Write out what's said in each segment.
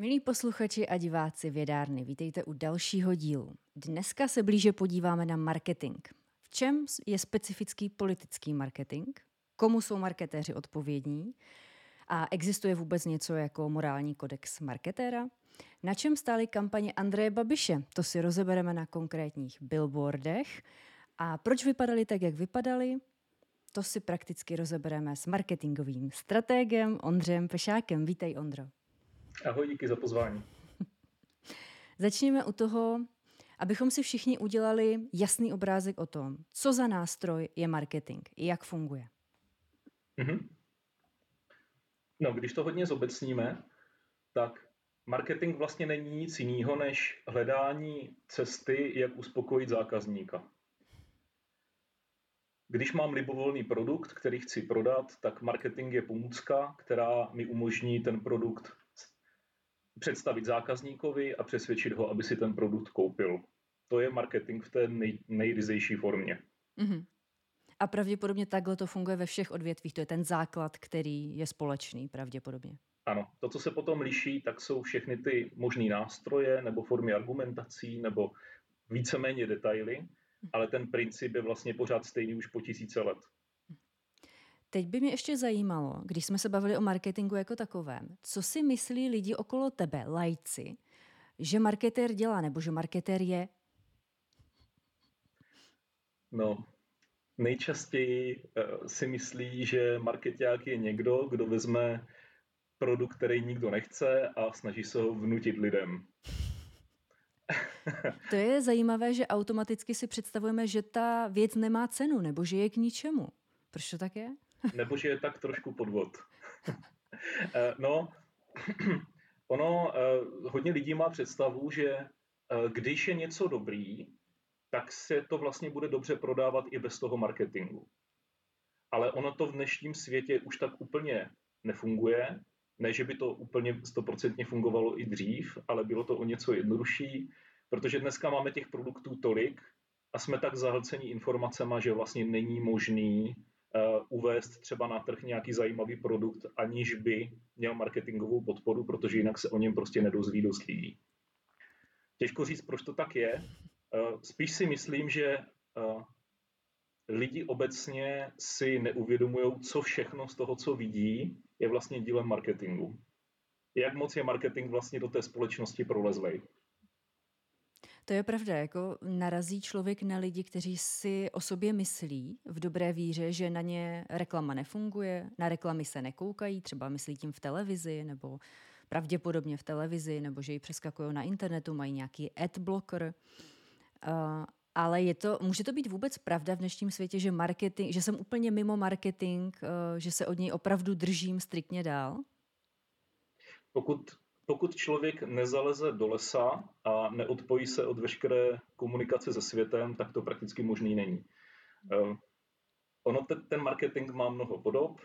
Milí posluchači a diváci Vědárny, vítejte u dalšího dílu. Dneska se blíže podíváme na marketing. V čem je specifický politický marketing? Komu jsou marketéři odpovědní? A existuje vůbec něco jako morální kodex marketéra? Na čem stály kampaně Andreje Babiše? To si rozebereme na konkrétních billboardech. A proč vypadaly tak, jak vypadaly? To si prakticky rozebereme s marketingovým stratégem Ondřejem Pešákem. Vítej, Ondro. Ahoj, díky za pozvání. Začněme u toho, abychom si všichni udělali jasný obrázek o tom, co za nástroj je marketing, jak funguje. Mm-hmm. No, když to hodně zobecníme, tak marketing vlastně není nic jiného než hledání cesty, jak uspokojit zákazníka. Když mám libovolný produkt, který chci prodat, tak marketing je pomůcka, která mi umožní ten produkt představit zákazníkovi a přesvědčit ho, aby si ten produkt koupil. To je marketing v té nej, nejryzejší formě. Mm-hmm. A pravděpodobně takhle to funguje ve všech odvětvích. To je ten základ, který je společný pravděpodobně. Ano, to, co se potom liší, tak jsou všechny ty možné nástroje nebo formy argumentací nebo víceméně detaily, ale ten princip je vlastně pořád stejný už po tisíce let. Teď by mě ještě zajímalo, když jsme se bavili o marketingu jako takovém, co si myslí lidi okolo tebe, lajci, že marketér dělá, nebo že marketér je? No, nejčastěji uh, si myslí, že marketák je někdo, kdo vezme produkt, který nikdo nechce a snaží se ho vnutit lidem. to je zajímavé, že automaticky si představujeme, že ta věc nemá cenu, nebo že je k ničemu. Proč to tak je? Nebo že je tak trošku podvod. Eh, no, ono, eh, hodně lidí má představu, že eh, když je něco dobrý, tak se to vlastně bude dobře prodávat i bez toho marketingu. Ale ono to v dnešním světě už tak úplně nefunguje. Ne, že by to úplně stoprocentně fungovalo i dřív, ale bylo to o něco jednodušší, protože dneska máme těch produktů tolik a jsme tak zahlcení informacemi, že vlastně není možný uvést třeba na trh nějaký zajímavý produkt, aniž by měl marketingovou podporu, protože jinak se o něm prostě nedozví dost lidí. Těžko říct, proč to tak je. Uh, spíš si myslím, že uh, lidi obecně si neuvědomují, co všechno z toho, co vidí, je vlastně dílem marketingu. Jak moc je marketing vlastně do té společnosti prolezlej. To je pravda, jako narazí člověk na lidi, kteří si o sobě myslí v dobré víře, že na ně reklama nefunguje, na reklamy se nekoukají, třeba myslí tím v televizi nebo pravděpodobně v televizi, nebo že ji přeskakují na internetu, mají nějaký adblocker. Uh, ale je to, může to být vůbec pravda v dnešním světě, že marketing, že jsem úplně mimo marketing, uh, že se od něj opravdu držím striktně dál? Pokud pokud člověk nezaleze do lesa a neodpojí se od veškeré komunikace se světem, tak to prakticky možný není. Uh, ono te, ten marketing má mnoho podob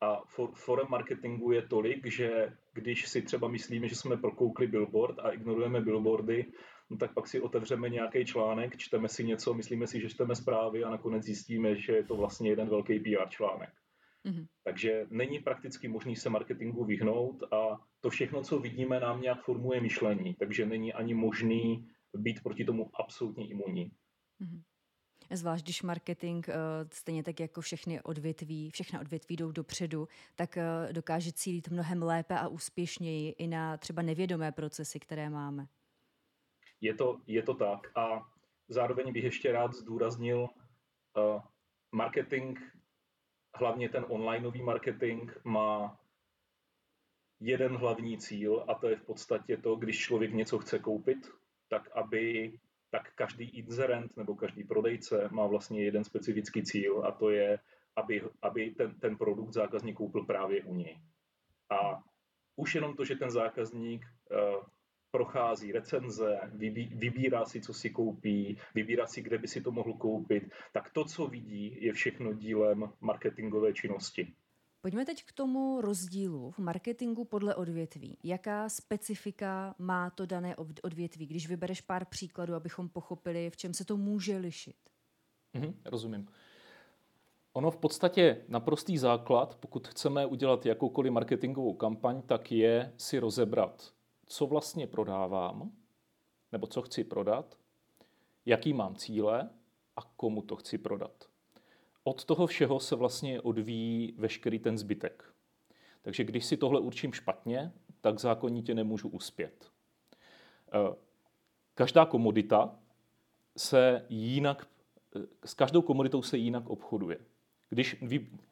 a for, forem marketingu je tolik, že když si třeba myslíme, že jsme prokoukli billboard a ignorujeme billboardy, no tak pak si otevřeme nějaký článek, čteme si něco, myslíme si, že čteme zprávy a nakonec zjistíme, že je to vlastně jeden velký PR článek. Mm-hmm. Takže není prakticky možný se marketingu vyhnout a to všechno, co vidíme, nám nějak formuje myšlení, takže není ani možný být proti tomu absolutně imunní. Mm-hmm. Zvlášť když marketing, eh, stejně tak jako všechny odvětví, všechna odvětví jdou dopředu, tak eh, dokáže cílit mnohem lépe a úspěšněji i na třeba nevědomé procesy, které máme. Je to, je to tak a zároveň bych ještě rád zdůraznil, uh, marketing hlavně ten onlineový marketing má jeden hlavní cíl a to je v podstatě to, když člověk něco chce koupit, tak aby tak každý inzerent nebo každý prodejce má vlastně jeden specifický cíl a to je, aby, aby ten, ten produkt zákazník koupil právě u něj. A už jenom to, že ten zákazník uh, prochází recenze, vybí, vybírá si, co si koupí, vybírá si, kde by si to mohl koupit, tak to, co vidí, je všechno dílem marketingové činnosti. Pojďme teď k tomu rozdílu v marketingu podle odvětví. Jaká specifika má to dané odvětví, když vybereš pár příkladů, abychom pochopili, v čem se to může lišit? Mhm, rozumím. Ono v podstatě naprostý základ, pokud chceme udělat jakoukoliv marketingovou kampaň, tak je si rozebrat co vlastně prodávám, nebo co chci prodat, jaký mám cíle a komu to chci prodat. Od toho všeho se vlastně odvíjí veškerý ten zbytek. Takže když si tohle určím špatně, tak zákonitě nemůžu uspět. Eh, každá komodita se jinak, eh, s každou komoditou se jinak obchoduje. Když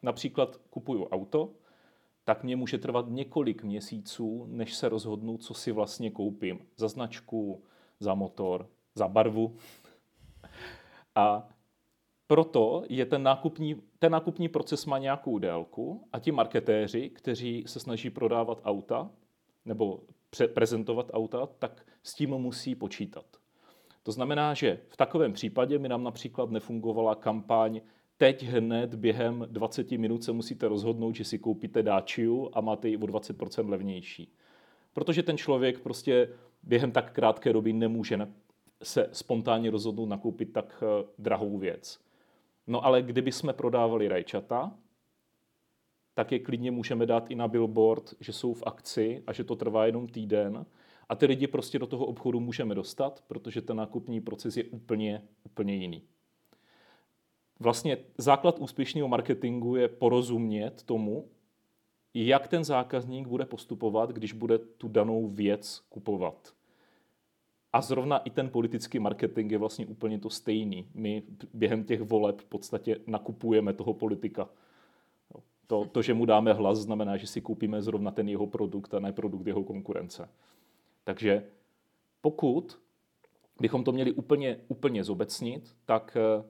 například kupuju auto, tak mě může trvat několik měsíců, než se rozhodnu, co si vlastně koupím. Za značku, za motor, za barvu. A proto je ten nákupní, ten nákupní proces má nějakou délku a ti marketéři, kteří se snaží prodávat auta nebo prezentovat auta, tak s tím musí počítat. To znamená, že v takovém případě mi nám například nefungovala kampaň teď hned během 20 minut se musíte rozhodnout, že si koupíte Daciu a máte ji o 20% levnější. Protože ten člověk prostě během tak krátké doby nemůže se spontánně rozhodnout nakoupit tak eh, drahou věc. No ale kdyby jsme prodávali rajčata, tak je klidně můžeme dát i na billboard, že jsou v akci a že to trvá jenom týden. A ty lidi prostě do toho obchodu můžeme dostat, protože ten nákupní proces je úplně, úplně jiný. Vlastně základ úspěšného marketingu je porozumět tomu, jak ten zákazník bude postupovat, když bude tu danou věc kupovat. A zrovna i ten politický marketing je vlastně úplně to stejný. My během těch voleb v podstatě nakupujeme toho politika. To, to, že mu dáme hlas, znamená, že si koupíme zrovna ten jeho produkt a ne produkt jeho konkurence. Takže pokud bychom to měli úplně, úplně zobecnit, tak eh,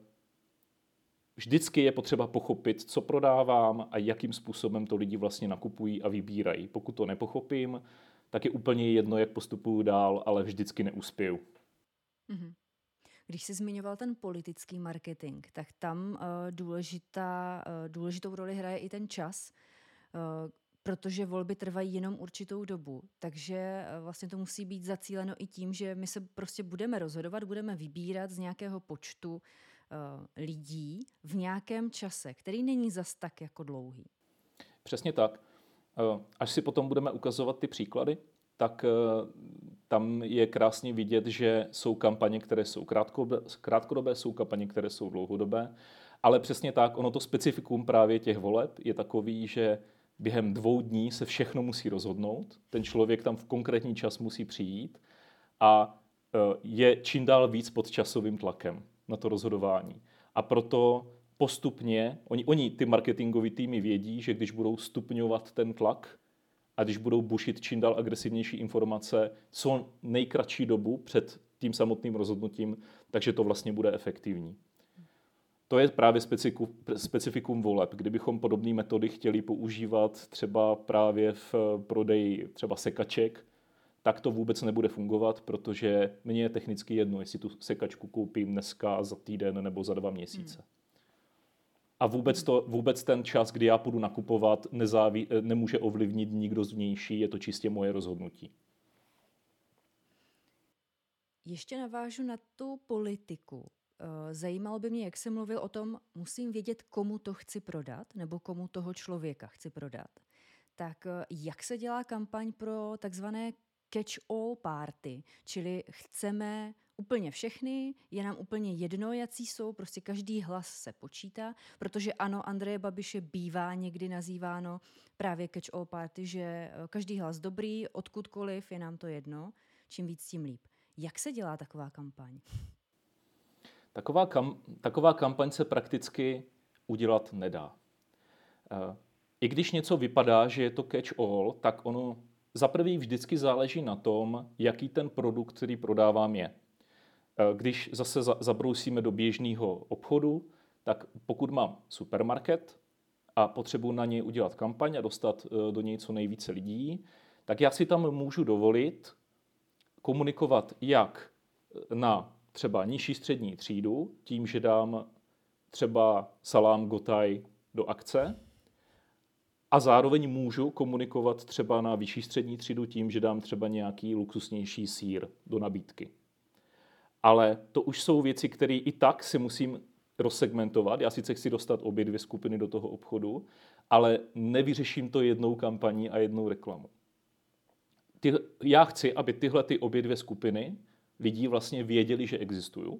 vždycky je potřeba pochopit, co prodávám a jakým způsobem to lidi vlastně nakupují a vybírají. Pokud to nepochopím, tak je úplně jedno, jak postupuju dál, ale vždycky neuspěju. Mm-hmm. Když jsi zmiňoval ten politický marketing, tak tam uh, důležitá, uh, důležitou roli hraje i ten čas, uh, protože volby trvají jenom určitou dobu. Takže uh, vlastně to musí být zacíleno i tím, že my se prostě budeme rozhodovat, budeme vybírat z nějakého počtu lidí v nějakém čase, který není zas tak jako dlouhý. Přesně tak. Až si potom budeme ukazovat ty příklady, tak tam je krásně vidět, že jsou kampaně, které jsou krátkodobé, jsou kampaně, které jsou dlouhodobé, ale přesně tak, ono to specifikum právě těch voleb je takový, že během dvou dní se všechno musí rozhodnout, ten člověk tam v konkrétní čas musí přijít a je čím dál víc pod časovým tlakem na to rozhodování. A proto postupně, oni, oni ty marketingové týmy vědí, že když budou stupňovat ten tlak, a když budou bušit čím dál agresivnější informace co nejkratší dobu před tím samotným rozhodnutím, takže to vlastně bude efektivní. To je právě specifikum voleb. Kdybychom podobné metody chtěli používat třeba právě v prodeji třeba sekaček, tak to vůbec nebude fungovat, protože mně je technicky jedno, jestli tu sekačku koupím dneska, za týden nebo za dva měsíce. Hmm. A vůbec, to, vůbec ten čas, kdy já půjdu nakupovat, nezáví, nemůže ovlivnit nikdo zvnější, je to čistě moje rozhodnutí. Ještě navážu na tu politiku. Eh, zajímalo by mě, jak jsem mluvil o tom, musím vědět, komu to chci prodat, nebo komu toho člověka chci prodat. Tak eh, jak se dělá kampaň pro takzvané catch-all party, čili chceme úplně všechny, je nám úplně jedno, jací jsou, prostě každý hlas se počítá, protože ano, Andreje Babiše bývá někdy nazýváno právě catch-all party, že eh, každý hlas dobrý, odkudkoliv, je nám to jedno, čím víc, tím líp. Jak se dělá taková kampaň? Taková, kam, taková kampaň se prakticky udělat nedá. Eh, I když něco vypadá, že je to catch-all, tak ono za prvý vždycky záleží na tom, jaký ten produkt, který prodávám, je. Eh, když zase zabrousíme do běžného obchodu, tak pokud mám supermarket a potřebuji na něj udělat kampaň a dostat eh, do něj co nejvíce lidí, tak já si tam můžu dovolit komunikovat jak na třeba nižší střední třídu, tím, že dám třeba salám gotaj do akce, a zároveň můžu komunikovat třeba na vyšší střední třídu tím, že dám třeba nějaký luxusnější sír do nabídky. Ale to už jsou věci, které i tak si musím rozsegmentovat. Já sice chci dostat obě dvě skupiny do toho obchodu, ale nevyřeším to jednou kampaní a jednou reklamou. ty, já chci, aby tyhle ty obě dvě skupiny lidí vlastně věděli, že existují,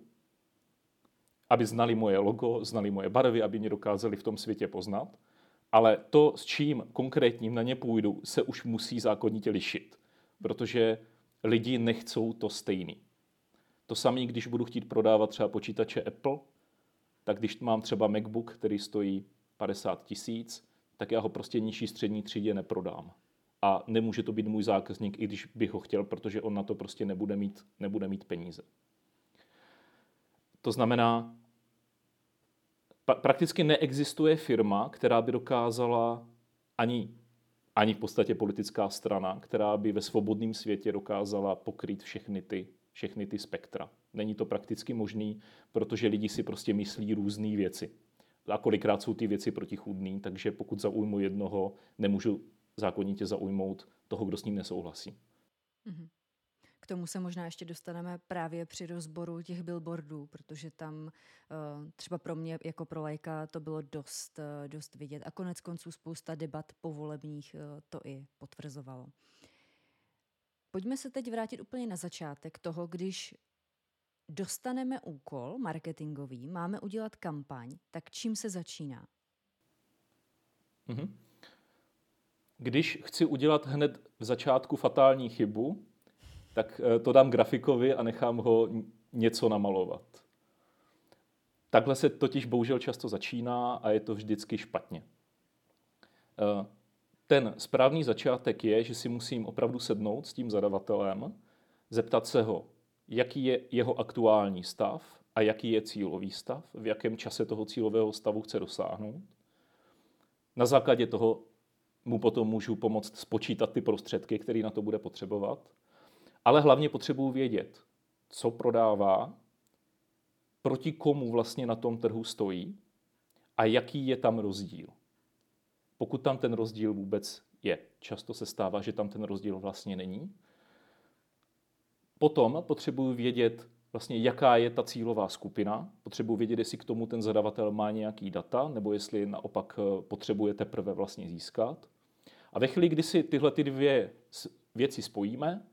aby znali moje logo, znali moje barvy, aby mě dokázali v tom světě poznat, ale to, s čím konkrétním na ně půjdu, se už musí zákonitě lišit, protože lidi nechcou to stejný. To samé, když budu chtít prodávat třeba počítače Apple, tak když mám třeba MacBook, který stojí 50 tisíc, tak já ho prostě nižší střední třídě neprodám. A nemůže to být můj zákazník, i když bych ho chtěl, protože on na to prostě nebude mít, nebude mít peníze. To znamená, prakticky neexistuje firma, která by dokázala ani, ani v podstatě politická strana, která by ve svobodném světě dokázala pokrýt všechny ty, všechny ty spektra. Není to prakticky možný, protože lidi si prostě myslí různé věci. A kolikrát jsou ty věci protichůdné, takže pokud zaujmu jednoho, nemůžu zákonitě zaujmout toho, kdo s ním nesouhlasí. Mm-hmm. K tomu se možná ještě dostaneme právě při rozboru těch billboardů, protože tam eh, třeba pro mě jako pro lajka to bylo dost, eh, dost vidět. A konec konců spousta debat povolebních eh, to i potvrzovalo. Pojďme se teď vrátit úplně na začátek toho, když dostaneme úkol marketingový, máme udělat kampaň, tak čím se začíná? Mm-hmm. Když chci udělat hned v začátku fatální chybu, tak eh, to dám grafikovi a nechám ho něco namalovat. Takhle se totiž bohužel často začíná a je to vždycky špatně. Eh, ten správný začátek je, že si musím opravdu sednout s tím zadavatelem, zeptat se ho, jaký je jeho aktuální stav a jaký je cílový stav, v jakém čase toho cílového stavu chce dosáhnout. Na základě toho mu potom můžu pomoct spočítat ty prostředky, které na to bude potřebovat ale hlavně potřebuju vědět, co prodává, proti komu vlastně na tom trhu stojí a jaký je tam rozdíl. Pokud tam ten rozdíl vůbec je, často se stává, že tam ten rozdíl vlastně není. Potom potřebuji vědět, vlastně jaká je ta cílová skupina. Potřebuji vědět, jestli k tomu ten zadavatel má nějaký data, nebo jestli naopak eh, potřebuje teprve vlastně získat. A ve chvíli, kdy si tyhle ty dvě věci spojíme,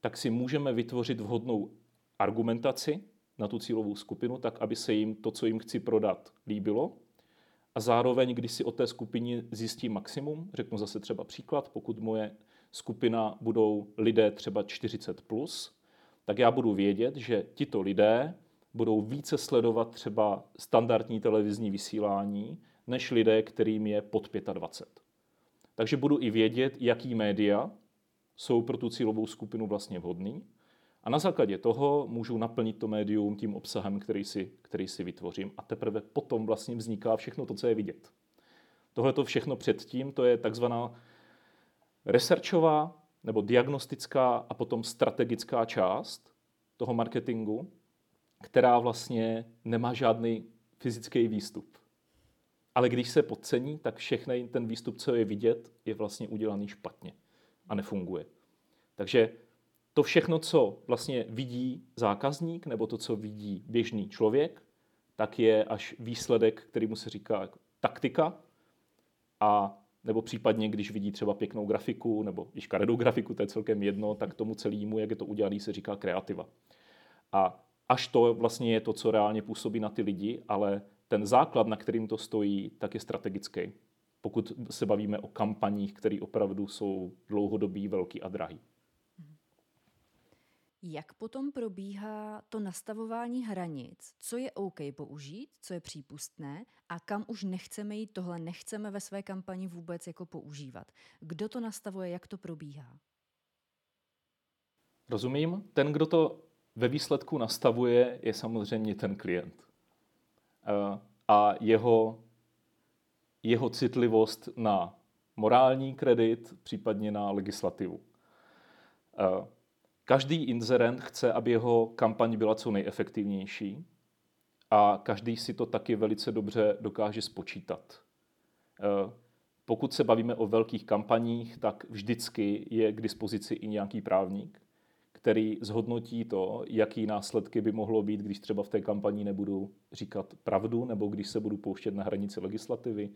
tak si můžeme vytvořit vhodnou argumentaci na tu cílovou skupinu, tak aby se jim to, co jim chci prodat, líbilo. A zároveň, když si o té skupině zjistím maximum, řeknu zase třeba příklad, pokud moje skupina budou lidé třeba 40+, plus, tak já budu vědět, že tito lidé budou více sledovat třeba standardní televizní vysílání, než lidé, kterým je pod 25. Takže budu i vědět, jaký média jsou pro tu cílovou skupinu vlastně vhodný. A na základě toho můžu naplnit to médium tím obsahem, který si, který si vytvořím. A teprve potom vlastně vzniká všechno to, co je vidět. Tohle to všechno předtím, to je takzvaná researchová nebo diagnostická a potom strategická část toho marketingu, která vlastně nemá žádný fyzický výstup. Ale když se podcení, tak všechny ten výstup, co je vidět, je vlastně udělaný špatně a nefunguje. Takže to všechno, co vlastně vidí zákazník nebo to, co vidí běžný člověk, tak je až výsledek, který mu se říká jako taktika a nebo případně, když vidí třeba pěknou grafiku nebo i škaredou grafiku, to je celkem jedno, tak tomu celému, jak je to udělané, se říká kreativa. A až to vlastně je to, co reálně působí na ty lidi, ale ten základ, na kterým to stojí, tak je strategický pokud se bavíme o kampaních, které opravdu jsou dlouhodobý, velký a drahý. Jak potom probíhá to nastavování hranic? Co je OK použít, co je přípustné a kam už nechceme jít, tohle nechceme ve své kampani vůbec jako používat? Kdo to nastavuje, jak to probíhá? Rozumím. Ten, kdo to ve výsledku nastavuje, je samozřejmě ten klient. Eh, a jeho jeho citlivost na morální kredit, případně na legislativu. Eh, každý inzerent chce, aby jeho kampaň byla co nejefektivnější a každý si to taky velice dobře dokáže spočítat. Eh, pokud se bavíme o velkých kampaních, tak vždycky je k dispozici i nějaký právník, který zhodnotí to, jaký následky by mohlo být, když třeba v té kampani nebudu říkat pravdu, nebo když se budu pouštět na hranici legislativy,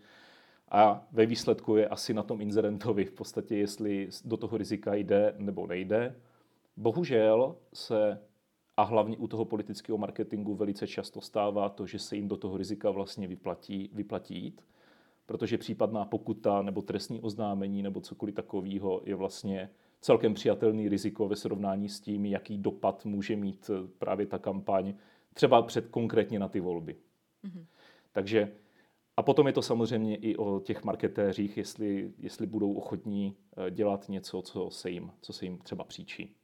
a ve výsledku je asi na tom inzerentovi v podstatě, jestli do toho rizika jde nebo nejde. Bohužel se a hlavně u toho politického marketingu velice často stává to, že se jim do toho rizika vlastně vyplatí, vyplatí jít, protože případná pokuta nebo trestní oznámení nebo cokoliv takového je vlastně celkem přijatelný riziko ve srovnání s tím, jaký dopad může mít právě ta kampaň, třeba před konkrétně na ty volby. Mm-hmm. Takže a potom je to samozřejmě i o těch marketéřích, jestli, jestli budou ochotní eh, dělat něco, co se jim, co se jim třeba příčí.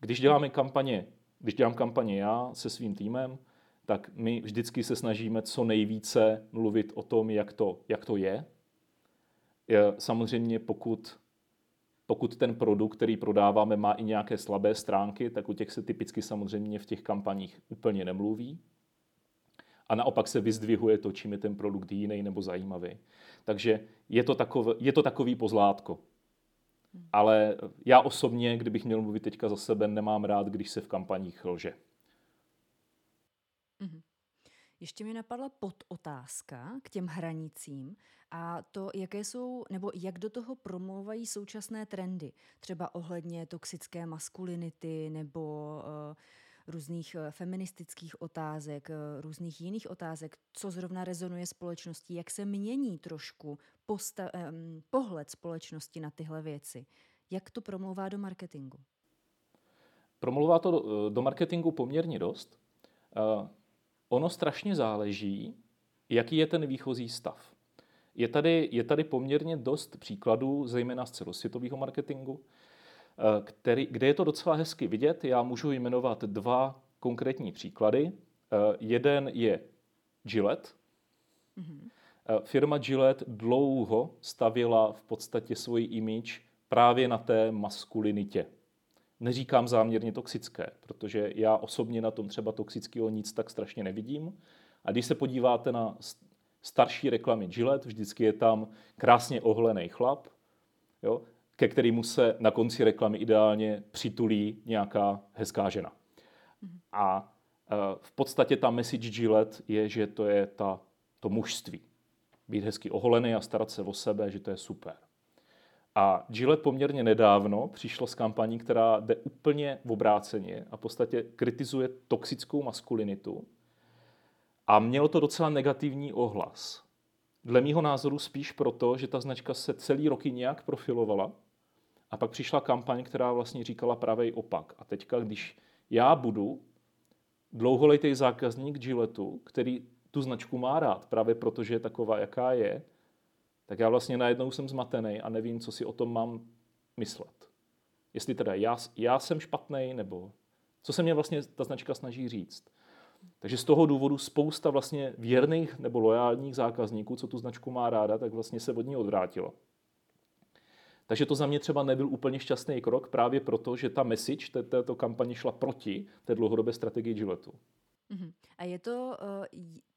Když děláme kampaně, když dělám kampaně já se svým týmem, tak my vždycky se snažíme co nejvíce mluvit o tom, jak to, jak to je. Samozřejmě pokud, pokud ten produkt, který prodáváme, má i nějaké slabé stránky, tak o těch se typicky samozřejmě v těch kampaních úplně nemluví. A naopak se vyzdvihuje to, čím je ten produkt jiný nebo zajímavý. Takže je to, takové, je to takový pozlátko. Ale já osobně, kdybych měl mluvit teďka za sebe, nemám rád, když se v kampaních lže. Mm-hmm. Ještě mi napadla podotázka k těm hranicím a to, jaké jsou, nebo jak do toho promlouvají současné trendy, třeba ohledně toxické maskulinity nebo uh, různých eh, feministických otázek, eh, různých jiných otázek, co zrovna rezonuje společností, jak se mění trošku posta- pohled společnosti na tyhle věci. Jak to promlouvá do marketingu? Promlouvá to do, do marketingu poměrně dost. Uh, ono strašně záleží, jaký je ten výchozí stav. Je tady, je tady poměrně dost příkladů, zejména z celosvětového marketingu, Eh, který, kde je to docela hezky vidět. Já můžu jmenovat dva konkrétní příklady. Eh, jeden je Gillette. Mm-hmm. Firma Gillette dlouho stavila v podstatě svoji image právě na té maskulinitě. Neříkám záměrně toxické, protože já osobně na tom třeba toxického nic tak strašně nevidím. A když se podíváte na starší reklamy Gillette, vždycky je tam krásně ohlený chlap, jo, ke kterému se na konci reklamy ideálně přitulí nějaká hezká žena. A e, v podstatě ta message Gillette je, že to je ta, to mužství. Být hezky oholený a starat se o sebe, že to je super. A Gillette poměrně nedávno přišlo s kampaní, která jde úplně v obráceně a v podstatě kritizuje toxickou maskulinitu. A mělo to docela negativní ohlas. Dle mýho názoru spíš proto, že ta značka se celý roky nějak profilovala a pak přišla kampaň, která vlastně říkala pravý opak. A teďka, když já budu dlouholetý zákazník Gilleteu, který tu značku má rád, právě protože je taková, jaká je, tak já vlastně najednou jsem zmatený a nevím, co si o tom mám myslet. Jestli teda já, já jsem špatný, nebo co se mě vlastně ta značka snaží říct. Takže z toho důvodu spousta vlastně věrných nebo lojálních zákazníků, co tu značku má ráda, tak vlastně se od ní odvrátilo. Takže to za mě třeba nebyl úplně šťastný krok, právě proto, že ta message této kampaně šla proti té dlouhodobé strategii Gilleteu. Uh-huh. A je to, eh,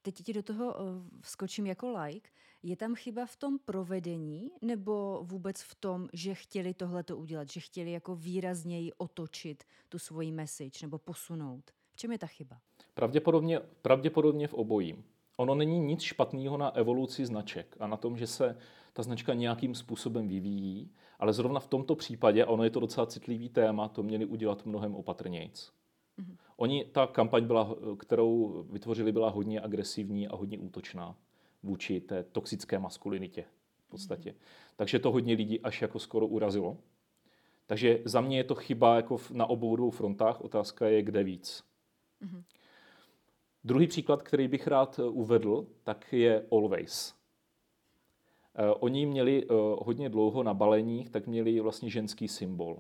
teď ti do toho eh, vskočím jako like, je tam chyba v tom provedení nebo vůbec v tom, že chtěli tohleto udělat, že chtěli jako výrazněji otočit tu svoji message nebo posunout? V čem je ta chyba? Pravděpodobně, pravděpodobně v obojím. Ono není nic špatného na evoluci značek a na tom, že se ta značka nějakým způsobem vyvíjí, ale zrovna v tomto případě, ono je to docela citlivý téma, to měli udělat mnohem opatrnějc. Mm-hmm. Oni, ta kampaň, byla, kterou vytvořili, byla hodně agresivní a hodně útočná vůči té toxické maskulinitě v podstatě. Mm-hmm. Takže to hodně lidí až jako skoro urazilo. Takže za mě je to chyba jako na obou dvou frontách. Otázka je, kde víc. Mm-hmm. Druhý příklad, který bych rád uvedl, tak je Always. Eh, oni měli eh, hodně dlouho na baleních, tak měli vlastně ženský symbol.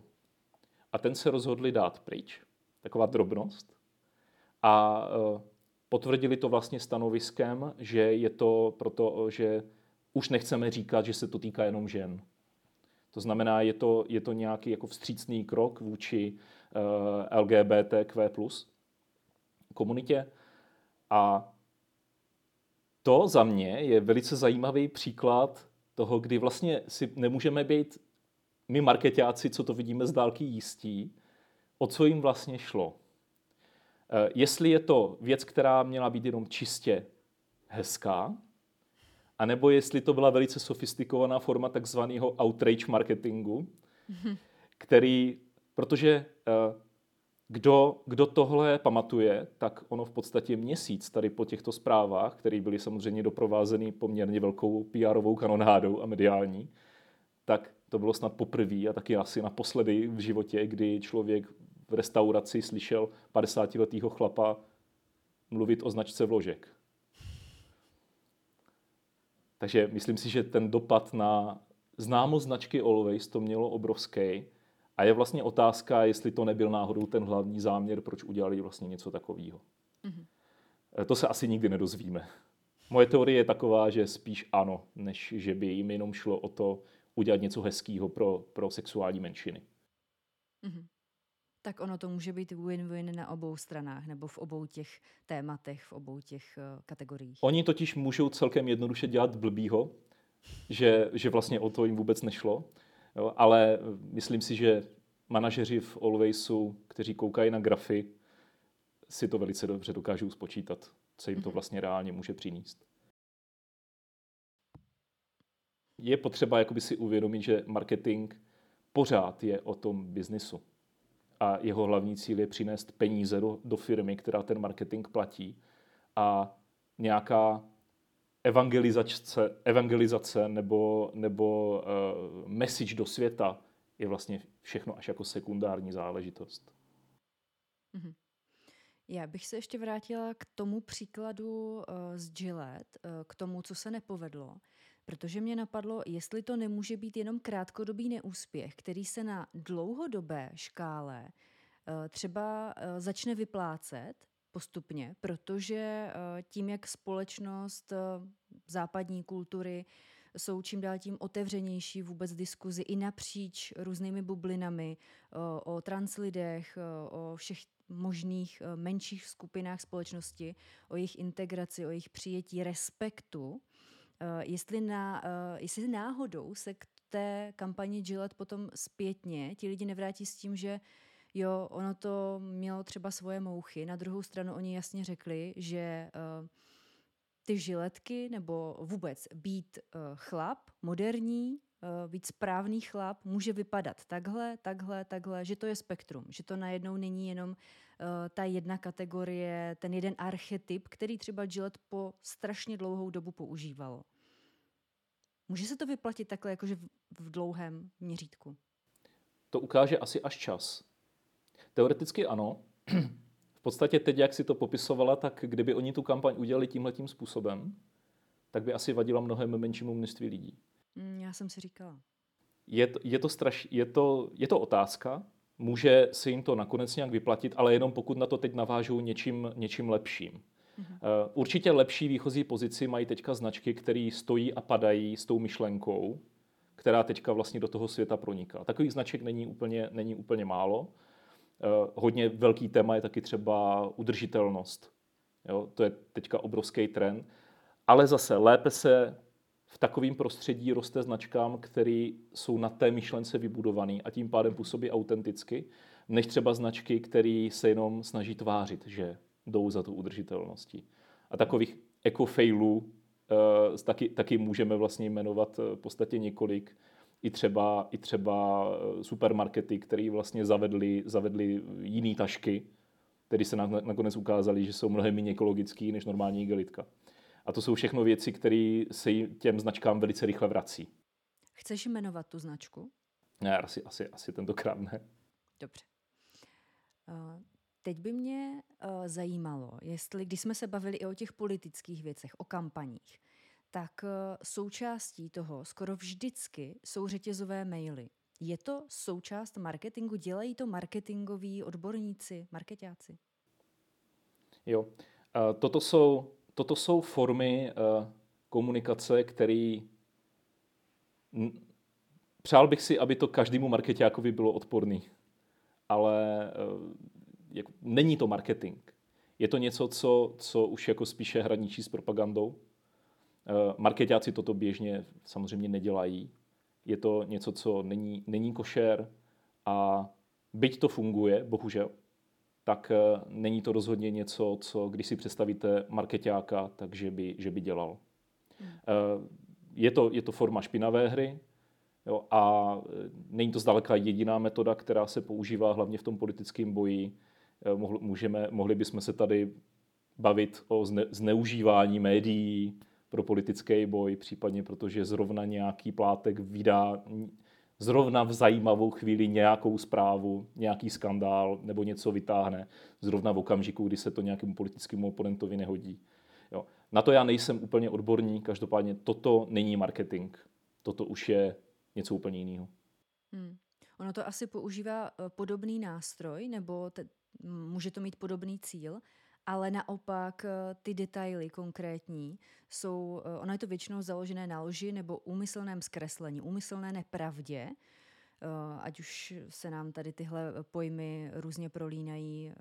A ten se rozhodli dát pryč. Taková drobnost. A eh, potvrdili to vlastně stanoviskem, že je to proto, že už nechceme říkat, že se to týká jenom žen. To znamená, je to, je to nějaký jako vstřícný krok vůči LGBTQ komunitě. A to za mě je velice zajímavý příklad toho, kdy vlastně si nemůžeme být my marketáci, co to vidíme z dálky jistí, o co jim vlastně šlo. Eh, jestli je to věc, která měla být jenom čistě hezká, anebo jestli to byla velice sofistikovaná forma takzvaného outrage marketingu, mm-hmm. který, protože uh, kdo, kdo tohle pamatuje, tak ono v podstatě měsíc tady po těchto zprávách, které byly samozřejmě doprovázeny poměrně velkou PR-ovou kanonádou a mediální, tak to bylo snad poprvé a taky asi naposledy v životě, kdy člověk v restauraci slyšel 50-letého chlapa mluvit o značce vložek. Takže myslím si, že ten dopad na známost značky Always to mělo obrovský. A je vlastně otázka, jestli to nebyl náhodou ten hlavní záměr, proč udělali vlastně něco takového. Mm-hmm. To se asi nikdy nedozvíme. Moje teorie je taková, že spíš ano, než že by jim jenom šlo o to udělat něco hezkého pro, pro sexuální menšiny. Mm-hmm. Tak ono to může být win-win na obou stranách, nebo v obou těch tématech, v obou těch uh, kategoriích. Oni totiž můžou celkem jednoduše dělat blbýho, že, že vlastně o to jim vůbec nešlo. Jo, ale myslím si, že manažeři v Alwaysu, kteří koukají na grafy, si to velice dobře dokážou spočítat, co jim to mhm. vlastně reálně může přinést. Je potřeba jakoby si uvědomit, že marketing pořád je o tom biznisu. A jeho hlavní cíl je přinést peníze do, do firmy, která ten marketing platí. A nějaká evangelizace, evangelizace nebo, nebo uh, message do světa je vlastně všechno až jako sekundární záležitost. Mm-hmm. Já bych se ještě vrátila k tomu příkladu uh, z Gillette, uh, k tomu, co se nepovedlo, protože mě napadlo, jestli to nemůže být jenom krátkodobý neúspěch, který se na dlouhodobé škále uh, třeba začne vyplácet postupně, protože uh, tím, jak společnost uh, západní kultury jsou čím dál tím otevřenější vůbec diskuzi i napříč různými bublinami o, o translidech, o všech možných menších skupinách společnosti, o jejich integraci, o jejich přijetí, respektu. Jestli, na, jestli náhodou se k té kampani Gillette potom zpětně ti lidi nevrátí s tím, že jo, ono to mělo třeba svoje mouchy. Na druhou stranu oni jasně řekli, že uh, ty žiletky nebo vůbec být uh, chlap, moderní, uh, být správný chlap, může vypadat takhle, takhle, takhle, že to je spektrum, že to najednou není jenom ta jedna kategorie, ten jeden archetyp, který třeba Gillette po strašně dlouhou dobu používalo. Může se to vyplatit takhle jakože v dlouhém měřítku? To ukáže asi až čas. Teoreticky ano, podstatě teď, jak si to popisovala, tak kdyby oni tu kampaň udělali tímhletím způsobem, tak by asi vadila mnohem menšímu množství lidí. Mm, já jsem si říkala. Je to, je to, straš, je to, je to otázka, může se jim to nakonec nějak vyplatit, ale jenom pokud na to teď navážou něčím, něčím lepším. Mhm. Uh, určitě lepší výchozí pozici mají teďka značky, které stojí a padají s tou myšlenkou, která teďka vlastně do toho světa proniká. Takových značek není úplně, není úplně málo. Eh, hodně velký téma je taky třeba udržitelnost. Jo, to je teďka obrovský trend. Ale zase lépe se v takovém prostředí roste značkám, které jsou na té myšlence vybudované a tím pádem působí autenticky, než třeba značky, které se jenom snaží tvářit, že jdou za tu udržitelností. A takových eco-failů uh, taky, taky můžeme vlastně jmenovat uh, v podstatě několik i třeba, i třeba eh, supermarkety, které vlastně zavedly, zavedly jiné tašky, které se nakonec ukázaly, že jsou mnohem méně ekologický než normální igelitka. A to jsou všechno věci, které se těm značkám velice rychle vrací. Chceš jmenovat tu značku? Ne, asi, asi, asi tentokrát ne. Dobře. Uh, teď by mě uh, zajímalo, jestli, když jsme se bavili i o těch politických věcech, o kampaních, tak eh, součástí toho skoro vždycky jsou řetězové maily. Je to součást marketingu? Dělají to marketingoví odborníci, marketáci? Jo. Toto jsou, toto jsou formy eh, komunikace, které přál bych si, aby to každému marketákovi bylo odporný. Ale eh, jako, není to marketing. Je to něco, co, co už jako spíše hraničí s propagandou. Eh, marketáci toto běžně samozřejmě nedělají. Je to něco, co není, není košer a byť to funguje, bohužel, tak eh, není to rozhodně něco, co když si představíte marketáka, takže by, že by dělal. Hmm. Je, to, je to forma špinavé hry jo, a není to zdaleka jediná metoda, která se používá hlavně v tom politickém boji. Můžeme, mohli bychom se tady bavit o zne, zneužívání médií pro politický boj, případně protože zrovna nějaký plátek vydá zrovna v zajímavou chvíli nějakou zprávu, nějaký skandál nebo něco vytáhne, zrovna v okamžiku, kdy se to nějakému politickému oponentovi nehodí. Jo. Na to já nejsem úplně odborník, každopádně toto není marketing. Toto už je něco úplně jiného. Hmm. Ono to asi používá eh, podobný nástroj, nebo te, může to mít podobný cíl, ale naopak eh, ty detaily konkrétní jsou, eh, ono je to většinou založené na lži nebo úmyslném zkreslení, úmyslné nepravdě, eh, ať už se nám tady tyhle pojmy různě prolínají,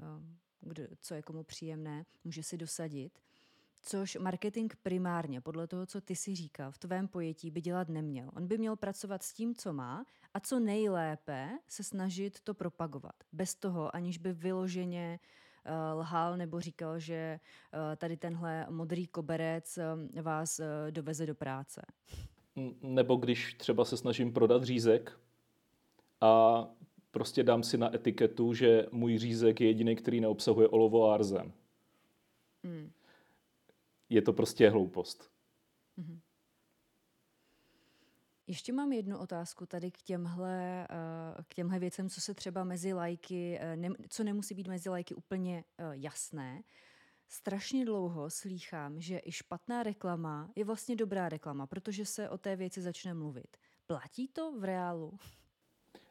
co je komu příjemné, může si dosadit. Což marketing primárně, podle toho, co ty si říkal, v tvém pojetí by dělat neměl. On by měl pracovat s tím, co má a co nejlépe se snažit to propagovat. Bez toho, aniž by vyloženě uh, lhal nebo říkal, že eh, tady tenhle modrý koberec eh, vás doveze do práce. Nebo když třeba se snažím prodat řízek a prostě dám si na etiketu, že můj řízek je jediný, který neobsahuje olovo a arzen. Hmm. Je to prostě hloupost. Hmm. Ještě mám jednu otázku tady k těmhle, eh, k těmhle věcem, co se třeba mezi lajky, eh, co nemusí být mezi lajky úplně eh, jasné. Strašně dlouho slýchám, že i špatná reklama je vlastně dobrá reklama, protože se o té věci začne mluvit. Platí to v reálu?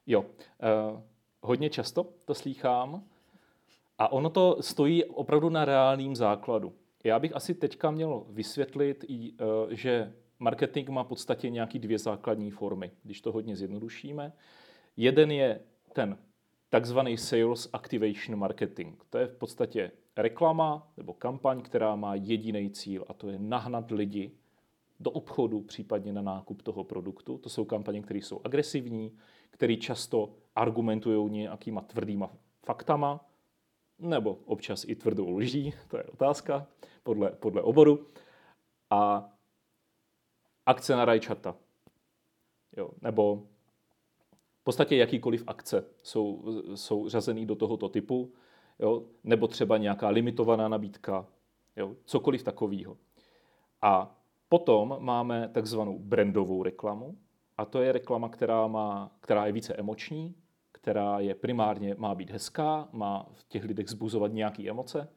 Jo, uh, hodně často to slýchám a ono to stojí opravdu na reálným základu. Já bych asi teďka měl vysvětlit, že marketing má v podstatě nějaký dvě základní formy, když to hodně zjednodušíme. Jeden je ten takzvaný sales activation marketing. To je v podstatě reklama nebo kampaň, která má jediný cíl a to je nahnat lidi do obchodu, případně na nákup toho produktu. To jsou kampaně, které jsou agresivní, které často argumentují nějakýma tvrdýma faktama, nebo občas i tvrdou lží, to je otázka, podle, podle oboru. A akce na rajčata. Jo, nebo v podstatě jakýkoliv akce jsou, jsou řazený do tohoto typu, jo, nebo třeba nějaká limitovaná nabídka, jo, cokoliv takového. A potom máme takzvanou brandovou reklamu, a to je reklama, která, má, která je více emoční, která je primárně má být hezká, má v těch lidech zbuzovat nějaké emoce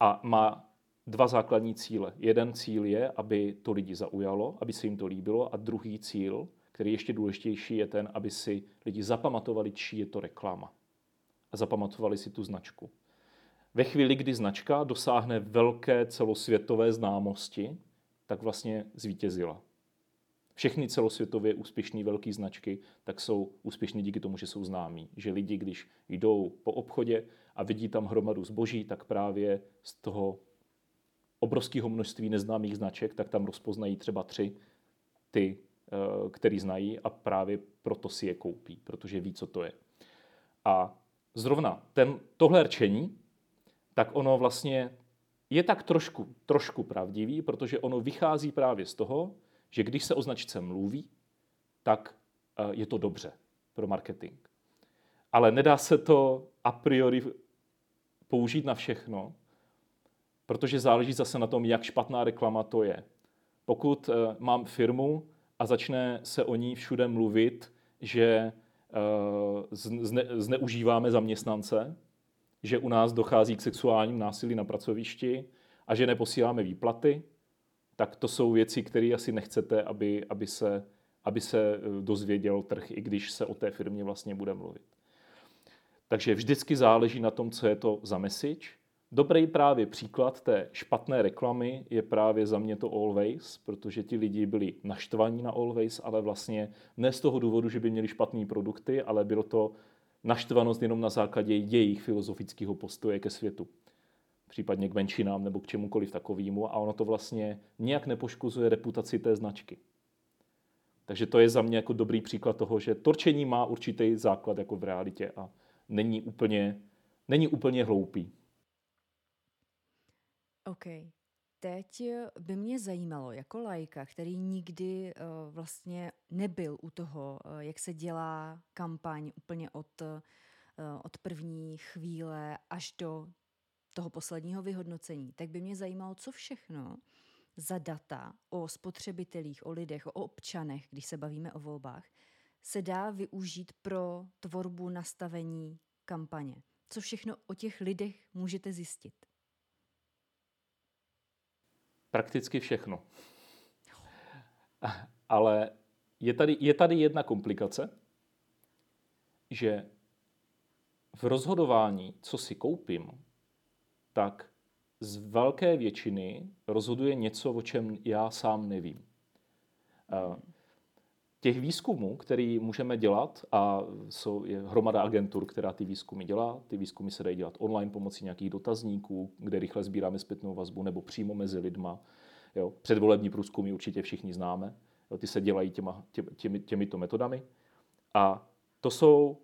a má dva základní cíle. Jeden cíl je, aby to lidi zaujalo, aby se jim to líbilo a druhý cíl, který je ještě důležitější, je ten, aby si lidi zapamatovali, čí je to reklama. A zapamatovali si tu značku. Ve chvíli, kdy značka dosáhne velké celosvětové známosti, tak vlastně zvítězila. Všechny celosvětově úspěšné velké značky tak jsou úspěšné díky tomu, že jsou známí. Že lidi, když jdou po obchodě a vidí tam hromadu zboží, tak právě z toho obrovského množství neznámých značek, tak tam rozpoznají třeba tři ty, eh, který znají a právě proto si je koupí, protože ví, co to je. A zrovna ten, tohle rčení, tak ono vlastně je tak trošku, trošku pravdivý, protože ono vychází právě z toho, že když se o značce mluví, tak eh, je to dobře pro marketing. Ale nedá se to a priori použít na všechno, protože záleží zase na tom, jak špatná reklama to je. Pokud uh, mám firmu a začne se o ní všude mluvit, že uh, zne, zneužíváme zaměstnance, že u nás dochází k sexuálním násilí na pracovišti a že neposíláme výplaty, tak to jsou věci, které asi nechcete, aby, aby, se, aby se eh, dozvěděl trh, i když se o té firmě vlastně bude mluvit. Takže vždycky záleží na tom, co je to za message Dobrý právě příklad té špatné reklamy je právě za mě to Always, protože ti lidi byli naštvaní na Always, ale vlastně ne z toho důvodu, že by měli špatné produkty, ale bylo to naštvanost jenom na základě jejich filozofického postoje ke světu. Případně k menšinám nebo k čemukoliv takovému a ono to vlastně nijak nepoškozuje reputaci té značky. Takže to je za mě jako dobrý příklad toho, že torčení má určitý základ jako v realitě a není úplně, není úplně hloupý. OK. Teď by mě zajímalo, jako lajka, který nikdy uh, vlastně nebyl u toho, uh, jak se dělá kampaň úplně od, od první chvíle až do toho posledního vyhodnocení, tak by mě zajímalo, co všechno za data o spotřebitelích, o lidech, o občanech, když se bavíme o volbách, se dá využít pro tvorbu nastavení kampaně. Co všechno o těch lidech můžete zjistit? Prakticky všechno. Ale je tady, je tady jedna komplikace, že v rozhodování, co si koupím, tak z velké většiny rozhoduje něco, o čem já sám nevím. Těch výzkumů, který můžeme dělat, a jsou, je hromada agentur, která ty výzkumy dělá, ty výzkumy se dají dělat online pomocí nějakých dotazníků, kde rychle sbíráme zpětnou vazbu, nebo přímo mezi lidma. Jo. Předvolební průzkumy určitě všichni známe. Jo. Ty se dělají těma, tě, těmi, těmito metodami. A to jsou,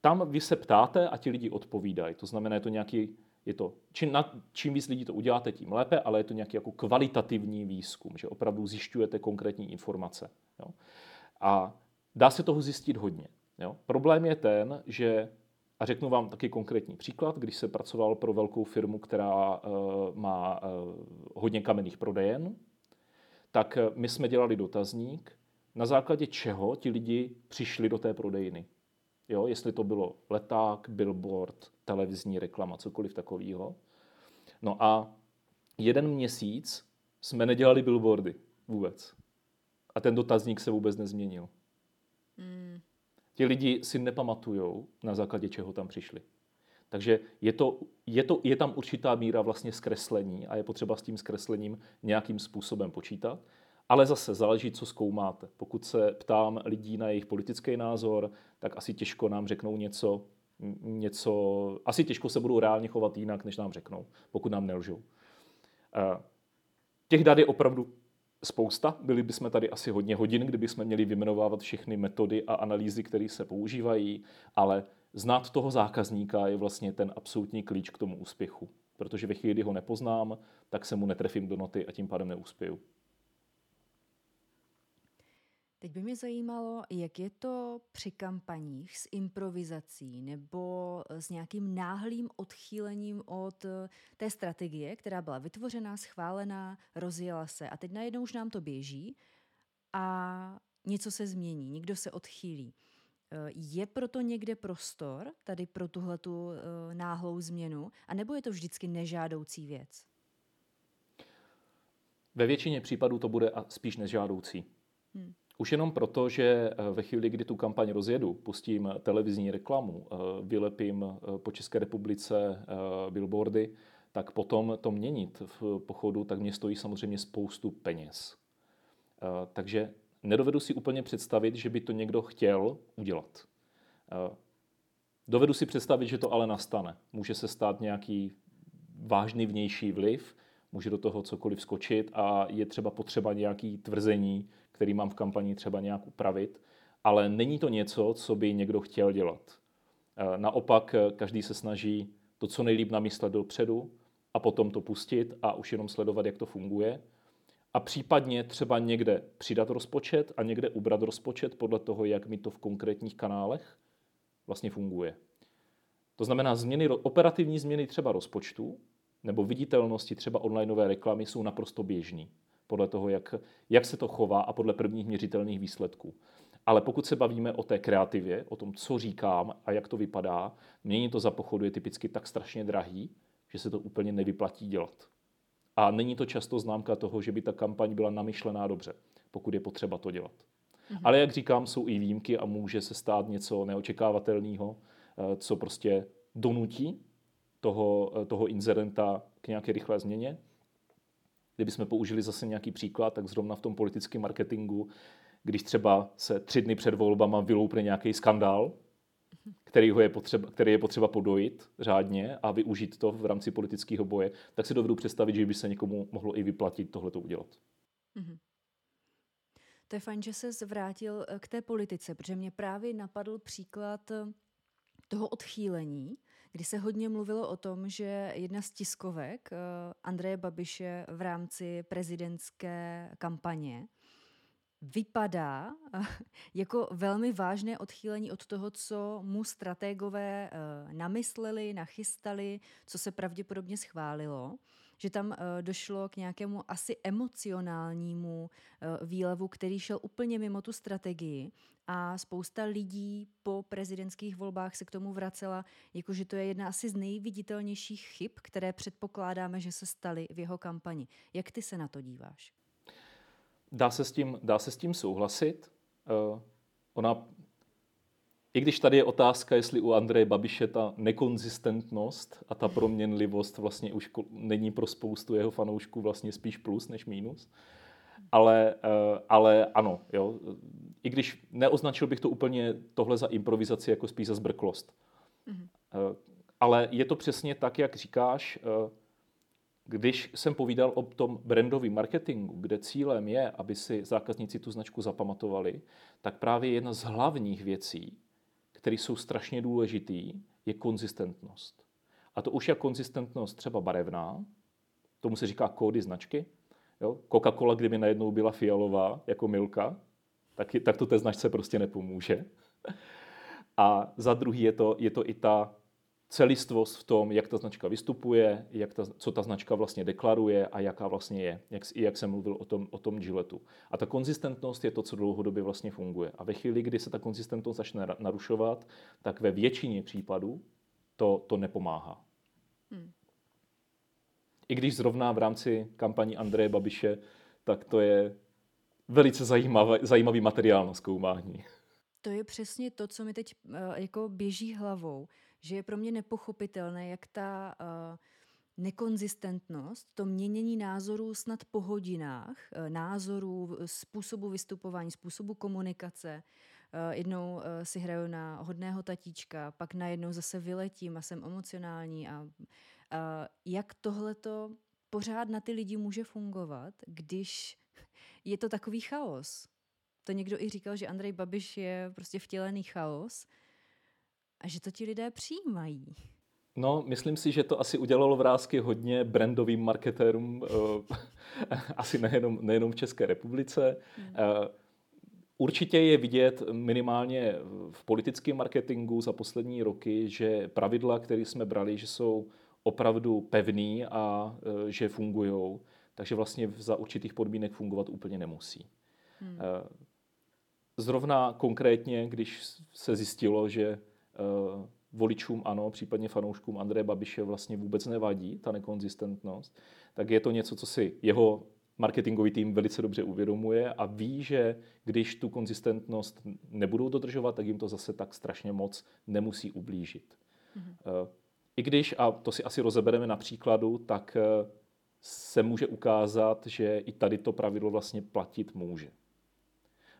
tam vy se ptáte a ti lidi odpovídají. To znamená, je to nějaký je to, čím, na, čím víc lidí to uděláte, tím lépe, ale je to nějaký jako kvalitativní výzkum, že opravdu zjišťujete konkrétní informace. Jo. A dá se toho zjistit hodně. Jo. Problém je ten, že, a řeknu vám taky konkrétní příklad, když se pracoval pro velkou firmu, která uh, má uh, hodně kamenných prodejen, tak uh, my jsme dělali dotazník, na základě čeho ti lidi přišli do té prodejny. Jo, jestli to bylo leták, billboard, televizní reklama, cokoliv takového. No a jeden měsíc jsme nedělali billboardy vůbec. A ten dotazník se vůbec nezměnil. Mm. Ti lidi si nepamatujou, na základě čeho tam přišli. Takže je, to, je, to, je tam určitá míra vlastně zkreslení a je potřeba s tím zkreslením nějakým způsobem počítat. Ale zase záleží, co zkoumáte. Pokud se ptám lidí na jejich politický názor, tak asi těžko nám řeknou něco, něco, asi těžko se budou reálně chovat jinak, než nám řeknou, pokud nám nelžou. Eh, těch dat je opravdu spousta. Byli bychom tady asi hodně hodin, kdyby jsme měli vymenovávat všechny metody a analýzy, které se používají, ale znát toho zákazníka je vlastně ten absolutní klíč k tomu úspěchu. Protože ve chvíli, kdy ho nepoznám, tak se mu netrefím do noty a tím pádem neuspěju. Teď by mě zajímalo, jak je to při kampaních s improvizací nebo s nějakým náhlým odchýlením od eh, té strategie, která byla vytvořená, schválená, rozjela se a teď najednou už nám to běží a něco se změní, někdo se odchýlí. Eh, je proto někde prostor tady pro tuhletu eh, náhlou změnu, a nebo je to vždycky nežádoucí věc? Ve většině případů to bude spíš nežádoucí. Hmm. Už jenom proto, že eh, ve chvíli, kdy tu kampaň rozjedu, pustím televizní reklamu, eh, vylepím eh, po České republice billboardy, tak potom to měnit v pochodu, tak mě stojí samozřejmě spoustu peněz. Takže nedovedu si úplně představit, že by to někdo chtěl udělat. Dovedu si představit, že to ale nastane. Může se stát nějaký vážný vnější vliv, může do toho cokoliv skočit a je třeba potřeba nějaký tvrzení, který mám v kampani třeba nějak upravit, ale není to něco, co by někdo chtěl dělat. Eh, naopak eh, každý se snaží to co nejlíp namyslet dopředu a potom to pustit a už jenom sledovat, jak to funguje. A případně třeba někde přidat rozpočet a někde ubrat rozpočet podle toho, jak mi to v konkrétních kanálech vlastně funguje. To znamená, změny, operativní změny třeba rozpočtu nebo viditelnosti třeba onlineové reklamy jsou naprosto běžný podle toho, jak, jak se to chová a podle prvních měřitelných výsledků. Ale pokud se bavíme o té kreativě, o tom, co říkám a jak to vypadá, mění to za pochodu je typicky tak strašně drahý, že se to úplně nevyplatí dělat. A není to často známka toho, že by ta kampaň byla namyšlená dobře, pokud je potřeba to dělat. Mhm. Ale jak říkám, jsou i výjimky a může se stát něco neočekávatelného, eh, co prostě donutí toho, eh, toho inzerenta k nějaké rychlé změně. Kdybychom použili zase nějaký příklad, tak zrovna v tom politickém marketingu, když třeba se tři dny před volbama vyloupne nějaký skandál, který, ho je potřeba, který je potřeba podojit řádně a využít to v rámci politického boje, tak si dovedu představit, že by se někomu mohlo i vyplatit tohle to udělat. Mm-hmm. To je fajn, že se zvrátil eh, k té politice, protože mě právě napadl příklad eh, toho odchýlení, kdy se hodně mluvilo o tom, že jedna z tiskovek uh, Andreje Babiše v rámci prezidentské kampaně vypadá uh, jako velmi vážné odchýlení od toho, co mu strategové uh, namysleli, nachystali, co se pravděpodobně schválilo že tam uh, došlo k nějakému asi emocionálnímu uh, výlevu, který šel úplně mimo tu strategii a spousta lidí po prezidentských volbách se k tomu vracela, jakože to je jedna asi z nejviditelnějších chyb, které předpokládáme, že se staly v jeho kampani. Jak ty se na to díváš? Dá se s tím, dá se s tím souhlasit. Uh, ona i když tady je otázka, jestli u Andreje Babiše ta nekonzistentnost a ta proměnlivost vlastně už není pro spoustu jeho fanoušků vlastně spíš plus než minus. Ale, eh, ale ano, jo. i když neoznačil bych to úplně tohle za improvizaci, jako spíš za zbrklost. Mm-hmm. Ale je to přesně tak, jak říkáš, eh, když jsem povídal o tom brandovém marketingu, kde cílem je, aby si zákazníci tu značku zapamatovali, tak právě jedna z hlavních věcí které jsou strašně důležitý, je konzistentnost. A to už je konzistentnost třeba barevná, tomu se říká kódy značky. Jo? Coca-Cola, kdyby najednou byla fialová jako Milka, tak, tak to té značce prostě nepomůže. A za druhý je to, je to i ta celistvost v tom, jak ta značka vystupuje, jak ta, co ta značka vlastně deklaruje a jaká vlastně je, jak, jak jsem mluvil o tom, o tom Gilletu. A ta konzistentnost je to, co dlouhodobě vlastně funguje. A ve chvíli, kdy se ta konzistentnost začne narušovat, tak ve většině případů to, to nepomáhá. Hmm. I když zrovna v rámci kampaní Andreje Babiše, tak to je velice zajímavý, zajímavý materiál na zkoumání. To je přesně to, co mi teď uh, jako běží hlavou, že je pro mě nepochopitelné, jak ta uh, nekonzistentnost, to měnění názorů snad po hodinách, uh, názorů, způsobu vystupování, způsobu komunikace. Uh, jednou si hraju na hodného tatíčka, pak najednou zase vyletím a jsem emocionální. A, uh, jak tohleto pořád na ty lidi může fungovat, když je to takový chaos? To někdo i říkal, že Andrej Babiš je prostě vtělený chaos a že to ti lidé přijímají. No, myslím si, že to asi udělalo vrázky hodně brandovým marketérům, uh, asi nejenom, nejenom v České republice. Hmm. Uh, určitě je vidět minimálně v politickém marketingu za poslední roky, že pravidla, které jsme brali, že jsou opravdu pevný a uh, že fungují, takže vlastně za určitých podmínek fungovat úplně nemusí. Hmm. Zrovna konkrétně, když se zjistilo, že voličům ano, případně fanouškům Andreje Babiše vlastně vůbec nevadí, ta nekonzistentnost, tak je to něco, co si jeho marketingový tým velice dobře uvědomuje a ví, že když tu konzistentnost nebudou dodržovat, tak jim to zase tak strašně moc nemusí ublížit. Mm-hmm. I když, a to si asi rozebereme na příkladu, tak uh, se může ukázat, že i tady to pravidlo vlastně platit může.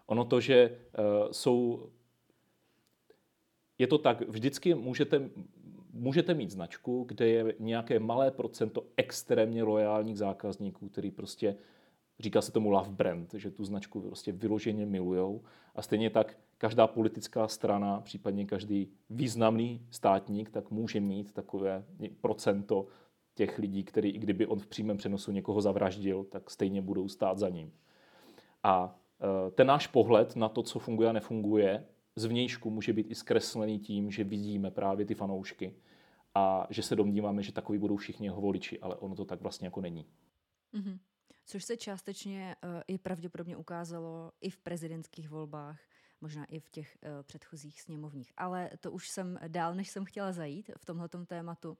Ono to, že jsou je to tak, vždycky můžete, můžete mít značku, kde je nějaké malé procento extrémně lojálních zákazníků, který prostě, říká se tomu love brand, že tu značku prostě vyloženě milujou. A stejně tak každá politická strana, případně každý významný státník, tak může mít takové procento těch lidí, který i kdyby on v přímém přenosu někoho zavraždil, tak stejně budou stát za ním. A e, ten náš pohled na to, co funguje a nefunguje, zvnějšku může být i zkreslený tím, že vidíme právě ty fanoušky a že se domníváme, že takový budou všichni jeho voliči, ale ono to tak vlastně jako není. Mm-hmm. Což se částečně uh, i pravděpodobně ukázalo i v prezidentských volbách, možná i v těch uh, předchozích sněmovních. Ale to už jsem dál, než jsem chtěla zajít v tomhletom tématu.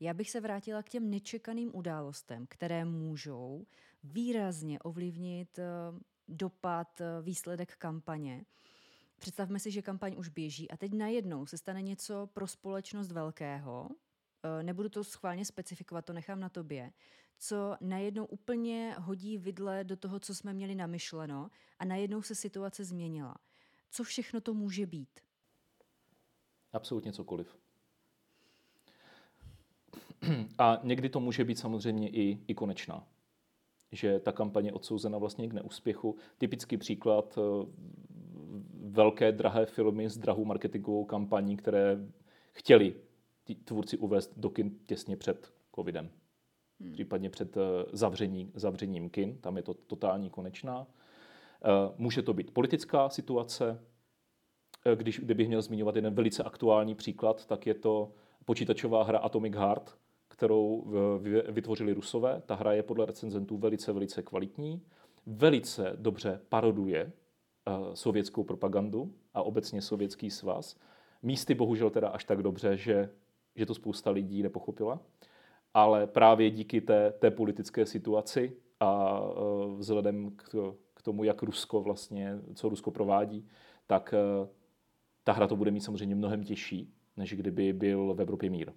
Já bych se vrátila k těm nečekaným událostem, které můžou výrazně ovlivnit uh, dopad, výsledek kampaně. Představme si, že kampaň už běží a teď najednou se stane něco pro společnost velkého, e, nebudu to schválně specifikovat, to nechám na tobě, co najednou úplně hodí vidle do toho, co jsme měli namyšleno a najednou se situace změnila. Co všechno to může být? Absolutně cokoliv. A někdy to může být samozřejmě i, i konečná. Že ta kampaně je odsouzena vlastně k neúspěchu. Typický příklad e, velké drahé filmy s drahou marketingovou kampaní, které chtěli tvůrci uvést do kin těsně před covidem. Hmm. Případně před zavření, zavřením kin, tam je to totální konečná. Může to být politická situace, když, kdybych měl zmiňovat jeden velice aktuální příklad, tak je to počítačová hra Atomic Heart, kterou vytvořili Rusové. Ta hra je podle recenzentů velice, velice kvalitní, velice dobře paroduje eh, sovětskou propagandu a obecně sovětský svaz. Místy bohužel teda až tak dobře, že, že to spousta lidí nepochopila, ale právě díky té, té politické situaci a eh, vzhledem k, k tomu, jak Rusko vlastně, co Rusko provádí, tak eh, ta hra to bude mít samozřejmě mnohem těžší, než kdyby byl v Evropě mír.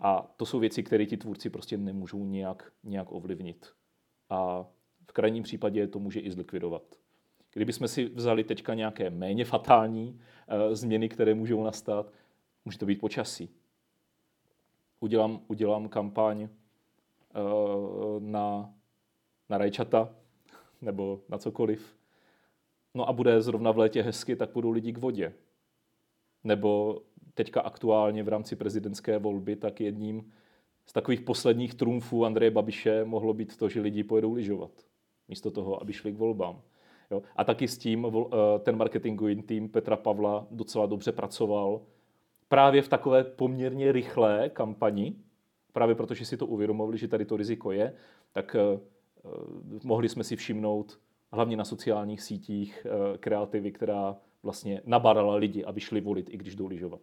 A to jsou věci, které ti tvůrci prostě nemůžou nějak, nějak ovlivnit. A v krajním případě to může i zlikvidovat. Kdybychom si vzali teďka nějaké méně fatální uh, změny, které můžou nastat, může to být počasí. Udělám, udělám kampaň uh, na, na rajčata nebo na cokoliv. No a bude zrovna v létě hezky, tak budou lidi k vodě. Nebo teďka aktuálně v rámci prezidentské volby, tak jedním z takových posledních trumfů Andreje Babiše mohlo být to, že lidi pojedou lyžovat, místo toho, aby šli k volbám. Jo? A taky s tím eh, ten marketingový tým Petra Pavla docela dobře pracoval právě v takové poměrně rychlé kampani, právě protože si to uvědomovali, že tady to riziko je, tak eh, eh, mohli jsme si všimnout hlavně na sociálních sítích kreativy, která vlastně nabádala lidi, aby šli volit, i když jdou lyžovat.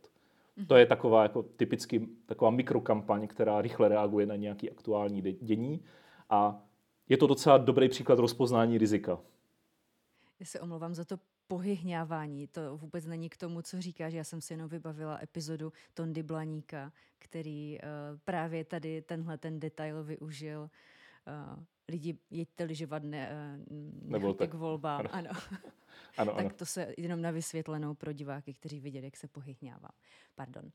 To je taková jako typicky taková mikrokampaň, která rychle reaguje na nějaký aktuální dění a je to docela dobrý příklad rozpoznání rizika. Já se omlouvám za to pohyhňávání. To vůbec není k tomu, co říkáš. Já jsem si jenom vybavila epizodu Tondy Blaníka, který uh, právě tady tenhle ten detail využil. Uh, lidi jeďte lyžovat, ne, uh, k volbám. Ano. Ano, tak ano. to se jenom na vysvětlenou pro diváky, kteří viděli, jak se pohyhňává. Pardon.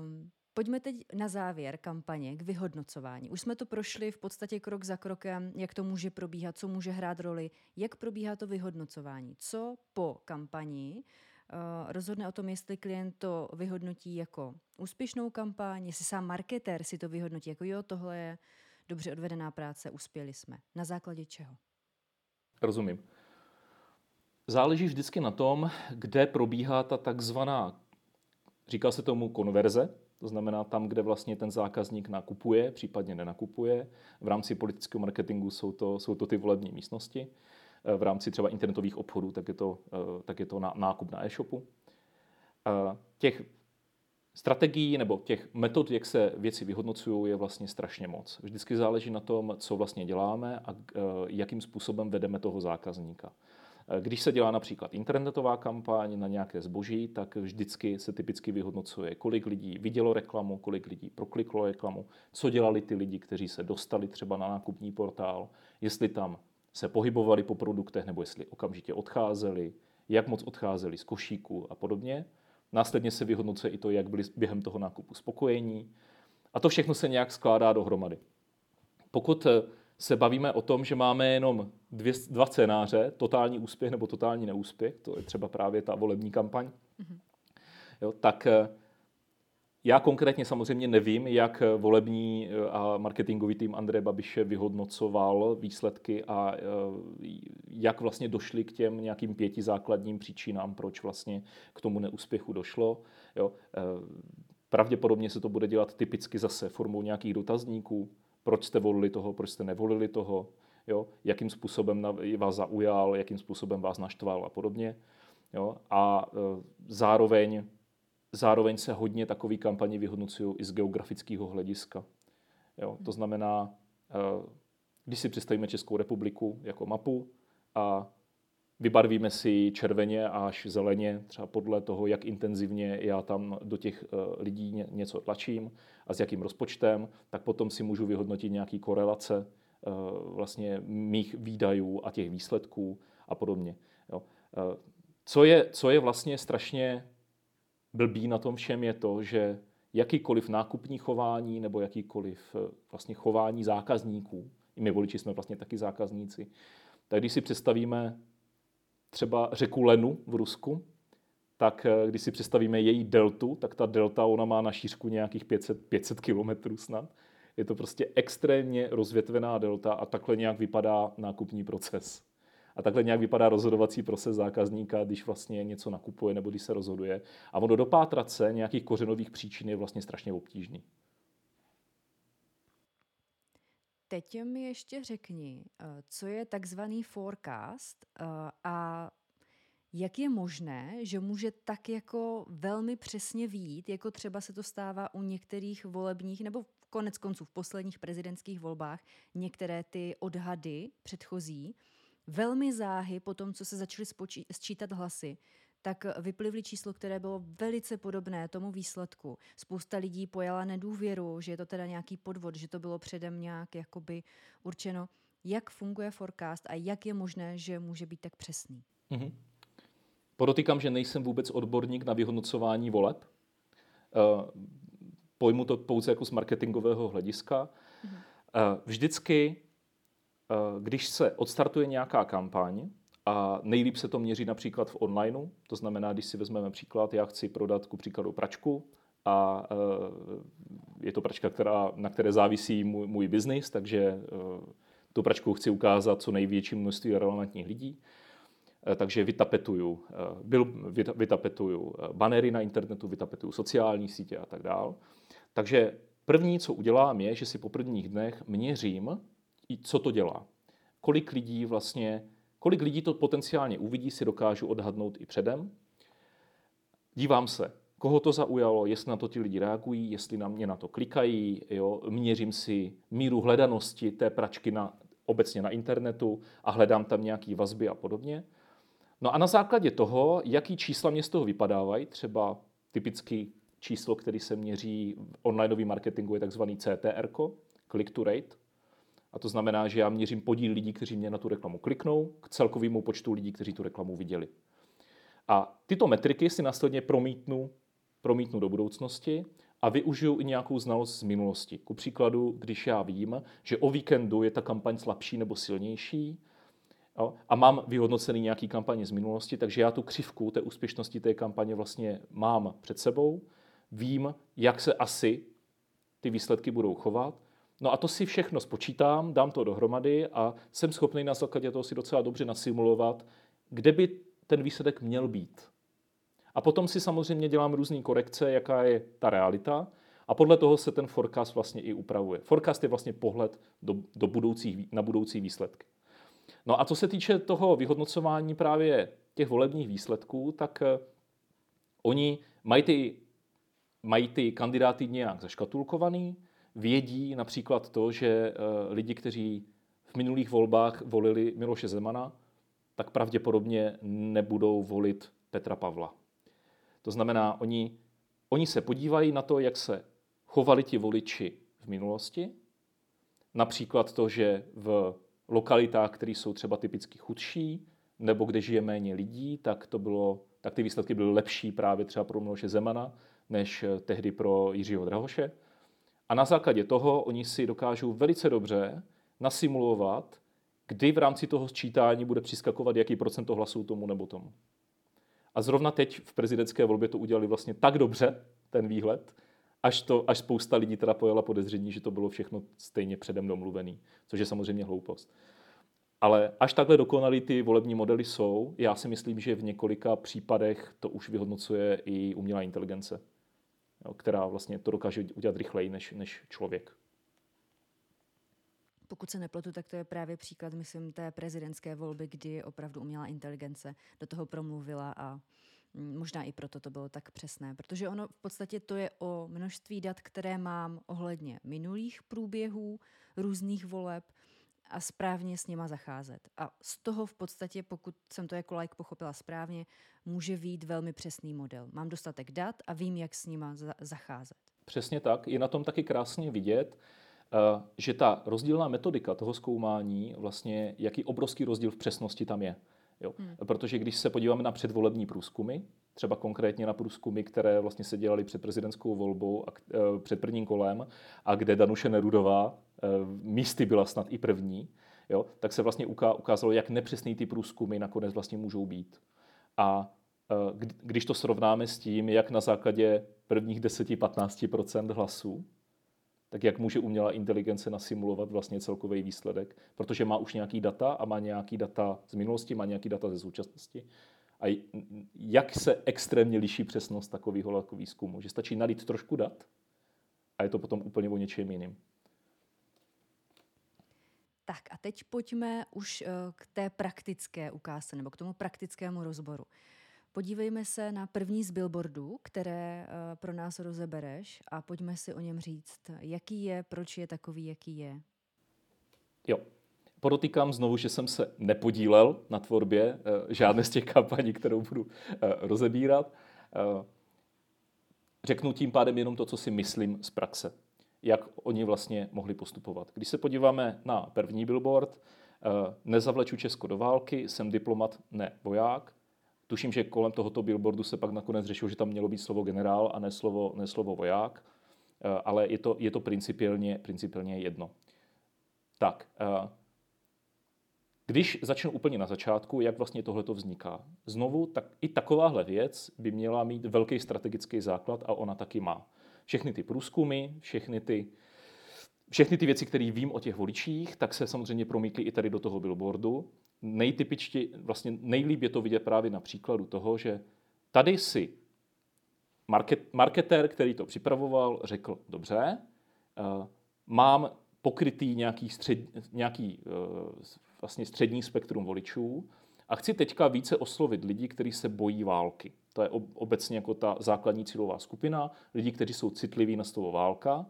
Um, Pojďme teď na závěr kampaně k vyhodnocování. Už jsme to prošli v podstatě krok za krokem, jak to může probíhat, co může hrát roli, jak probíhá to vyhodnocování. Co po kampani uh, rozhodne o tom, jestli klient to vyhodnotí jako úspěšnou kampaň, jestli sám marketér si to vyhodnotí jako jo, tohle je dobře odvedená práce, uspěli jsme. Na základě čeho? Rozumím. Záleží vždycky na tom, kde probíhá ta takzvaná, říká se tomu konverze, to znamená tam, kde vlastně ten zákazník nakupuje, případně nenakupuje. V rámci politického marketingu jsou to, jsou to ty volební místnosti. V rámci třeba internetových obchodů, tak je to, tak je to nákup na e-shopu. Těch strategií nebo těch metod, jak se věci vyhodnocují, je vlastně strašně moc. Vždycky záleží na tom, co vlastně děláme a jakým způsobem vedeme toho zákazníka. Když se dělá například internetová kampaň na nějaké zboží, tak vždycky se typicky vyhodnocuje, kolik lidí vidělo reklamu, kolik lidí prokliklo reklamu, co dělali ty lidi, kteří se dostali třeba na nákupní portál, jestli tam se pohybovali po produktech nebo jestli okamžitě odcházeli, jak moc odcházeli z košíku a podobně. Následně se vyhodnocuje i to, jak byli během toho nákupu spokojení. A to všechno se nějak skládá dohromady. Pokud se bavíme o tom, že máme jenom dvě, dva scénáře, totální úspěch nebo totální neúspěch, to je třeba právě ta volební kampaň, mm-hmm. jo, tak eh, já konkrétně samozřejmě nevím, jak volební eh, a marketingový tým Andreje Babiše vyhodnocoval výsledky a eh, jak vlastně došli k těm nějakým pěti základním příčinám, proč vlastně k tomu neúspěchu došlo. Jo. Pravděpodobně se to bude dělat typicky zase formou nějakých dotazníků, proč jste volili toho, proč jste nevolili toho, jo? jakým způsobem vás zaujal, jakým způsobem vás naštval a podobně. Jo? A e, zároveň, zároveň se hodně takový kampaně vyhodnocují i z geografického hlediska. Jo? To znamená, e, když si představíme Českou republiku jako mapu a Vybarvíme si červeně až zeleně, třeba podle toho, jak intenzivně já tam do těch eh, lidí něco tlačím a s jakým rozpočtem, tak potom si můžu vyhodnotit nějaký korelace eh, vlastně mých výdajů a těch výsledků a podobně. Jo. Eh, co, je, co je vlastně strašně blbý na tom všem je to, že jakýkoliv nákupní chování nebo jakýkoliv vlastně chování zákazníků, i my voliči jsme vlastně taky zákazníci, tak když si představíme třeba řeku Lenu v Rusku, tak eh, když si představíme její deltu, tak ta delta ona má na šířku nějakých 500, 500 kilometrů snad. Je to prostě extrémně rozvětvená delta a takhle nějak vypadá nákupní proces. A takhle nějak vypadá rozhodovací proces zákazníka, když vlastně něco nakupuje nebo když se rozhoduje. A ono dopátrat se nějakých kořenových příčin je vlastně strašně obtížný. Teď mi ještě řekni, eh, co je takzvaný forecast eh, a jak je možné, že může tak jako velmi přesně výjít, jako třeba se to stává u některých volebních nebo konec konců v posledních prezidentských volbách, některé ty odhady předchozí, velmi záhy po tom, co se začaly sčítat hlasy, tak vyplivly číslo, které bylo velice podobné tomu výsledku. Spousta lidí pojala nedůvěru, že je to teda nějaký podvod, že to bylo předem nějak jakoby určeno. Jak funguje forecast a jak je možné, že může být tak přesný? Mm-hmm. Podotýkám, že nejsem vůbec odborník na vyhodnocování voleb. Uh, pojmu to pouze jako z marketingového hlediska. Mm-hmm. Uh, vždycky, uh, když se odstartuje nějaká kampaň, a nejlíp se to měří například v onlineu, to znamená, když si vezmeme příklad, já chci prodat ku příkladu pračku a je to pračka, která, na které závisí můj, můj biznis, takže tu pračku chci ukázat co největší množství relevantních lidí. Takže vytapetuju, byl, vytapetuju banery na internetu, vytapetuju sociální sítě a tak dále. Takže první, co udělám, je, že si po prvních dnech měřím, co to dělá. Kolik lidí vlastně Kolik lidí to potenciálně uvidí, si dokážu odhadnout i předem. Dívám se, koho to zaujalo, jestli na to ti lidi reagují, jestli na mě na to klikají, jo, měřím si míru hledanosti té pračky na, obecně na internetu a hledám tam nějaké vazby a podobně. No a na základě toho, jaký čísla mě z toho vypadávají, třeba typický číslo, který se měří v onlineovém marketingu, je takzvaný CTR, click to rate, a to znamená, že já měřím podíl lidí, kteří mě na tu reklamu kliknou, k celkovému počtu lidí, kteří tu reklamu viděli. A tyto metriky si následně promítnu, promítnu do budoucnosti a využiju i nějakou znalost z minulosti. Ku příkladu, když já vím, že o víkendu je ta kampaň slabší nebo silnější, a mám vyhodnocený nějaký kampaně z minulosti, takže já tu křivku té úspěšnosti té kampaně vlastně mám před sebou, vím, jak se asi ty výsledky budou chovat No a to si všechno spočítám, dám to dohromady a jsem schopný na základě toho si docela dobře nasimulovat, kde by ten výsledek měl být. A potom si samozřejmě dělám různé korekce, jaká je ta realita a podle toho se ten forecast vlastně i upravuje. Forecast je vlastně pohled do, do budoucích, na budoucí výsledky. No a co se týče toho vyhodnocování právě těch volebních výsledků, tak uh, oni mají ty, mají ty kandidáty nějak zaškatulkovaný, vědí například to, že eh, lidi, kteří v minulých volbách volili Miloše Zemana, tak pravděpodobně nebudou volit Petra Pavla. To znamená, oni, oni se podívají na to, jak se chovali ti voliči v minulosti, například to, že v lokalitách, které jsou třeba typicky chudší, nebo kde žije méně lidí, tak, to bylo, tak ty výsledky byly lepší právě třeba pro Miloše Zemana, než eh, tehdy pro Jiřího Drahoše. A na základě toho oni si dokážou velice dobře nasimulovat, kdy v rámci toho sčítání bude přiskakovat jaký procento hlasů tomu nebo tomu. A zrovna teď v prezidentské volbě to udělali vlastně tak dobře, ten výhled, až, to, až spousta lidí teda pojela podezření, že to bylo všechno stejně předem domluvený, což je samozřejmě hloupost. Ale až takhle dokonalý ty volební modely jsou, já si myslím, že v několika případech to už vyhodnocuje i umělá inteligence jo, která vlastně to dokáže udělat rychleji než, než člověk. Pokud se nepletu, tak to je právě příklad, myslím, té prezidentské volby, kdy opravdu umělá inteligence do toho promluvila a mm, možná i proto to bylo tak přesné, protože ono v podstatě to je o množství dat, které mám ohledně minulých průběhů různých voleb, a správně s nima zacházet. A z toho v podstatě, pokud jsem to jako like pochopila správně, může být velmi přesný model. Mám dostatek dat a vím, jak s nima za- zacházet. Přesně tak. Je na tom taky krásně vidět, eh, že ta rozdílná metodika toho zkoumání, vlastně jaký obrovský rozdíl v přesnosti tam je. Jo. Hmm. Protože když se podíváme na předvolební průzkumy, třeba konkrétně na průzkumy, které vlastně se dělaly před prezidentskou volbou a e, před prvním kolem a kde Danuše Nerudová e, místy byla snad i první, jo, tak se vlastně ukázalo, jak nepřesný ty průzkumy nakonec vlastně můžou být. A když to srovnáme s tím, jak na základě prvních 10-15 hlasů, tak jak může umělá inteligence nasimulovat vlastně celkový výsledek, protože má už nějaký data a má nějaký data z minulosti, má nějaký data ze současnosti. A jak se extrémně liší přesnost takového výzkumu? Že stačí nalít trošku dat a je to potom úplně o něčem jiným. Tak a teď pojďme už eh, k té praktické ukázce nebo k tomu praktickému rozboru. Podívejme se na první z billboardů, které eh, pro nás rozebereš a pojďme si o něm říct, jaký je, proč je takový, jaký je. Jo, Podotýkám znovu, že jsem se nepodílel na tvorbě eh, žádné z těch kampaní, kterou budu rozebírat. Řeknu tím pádem jenom to, co si myslím z praxe jak oni vlastně mohli postupovat. Když se podíváme na první billboard, eh, nezavleču Česko do války, jsem diplomat, ne voják. Tuším, že kolem tohoto billboardu se pak nakonec řešilo, že tam mělo být slovo generál a ne slovo, ne slovo voják, eh, ale je to, je to principiálně, principiálně jedno. Tak, eh, když začnu úplně na začátku, jak vlastně tohle vzniká. Znovu, tak i takováhle věc by měla mít velký strategický základ a ona taky má všechny ty průzkumy, všechny ty, všechny ty věci, které vím o těch voličích, tak se samozřejmě promítly i tady do toho billboardu. Nejtypičtě, vlastně nejlíp je to vidět právě na příkladu toho, že tady si market, marketér, který to připravoval, řekl, dobře, uh, mám pokrytý nějaký, střed, nějaký uh, vlastně střední spektrum voličů a chci teďka více oslovit lidi, kteří se bojí války. To je obecně jako ta základní cílová skupina, lidi, kteří jsou citliví na slovo válka.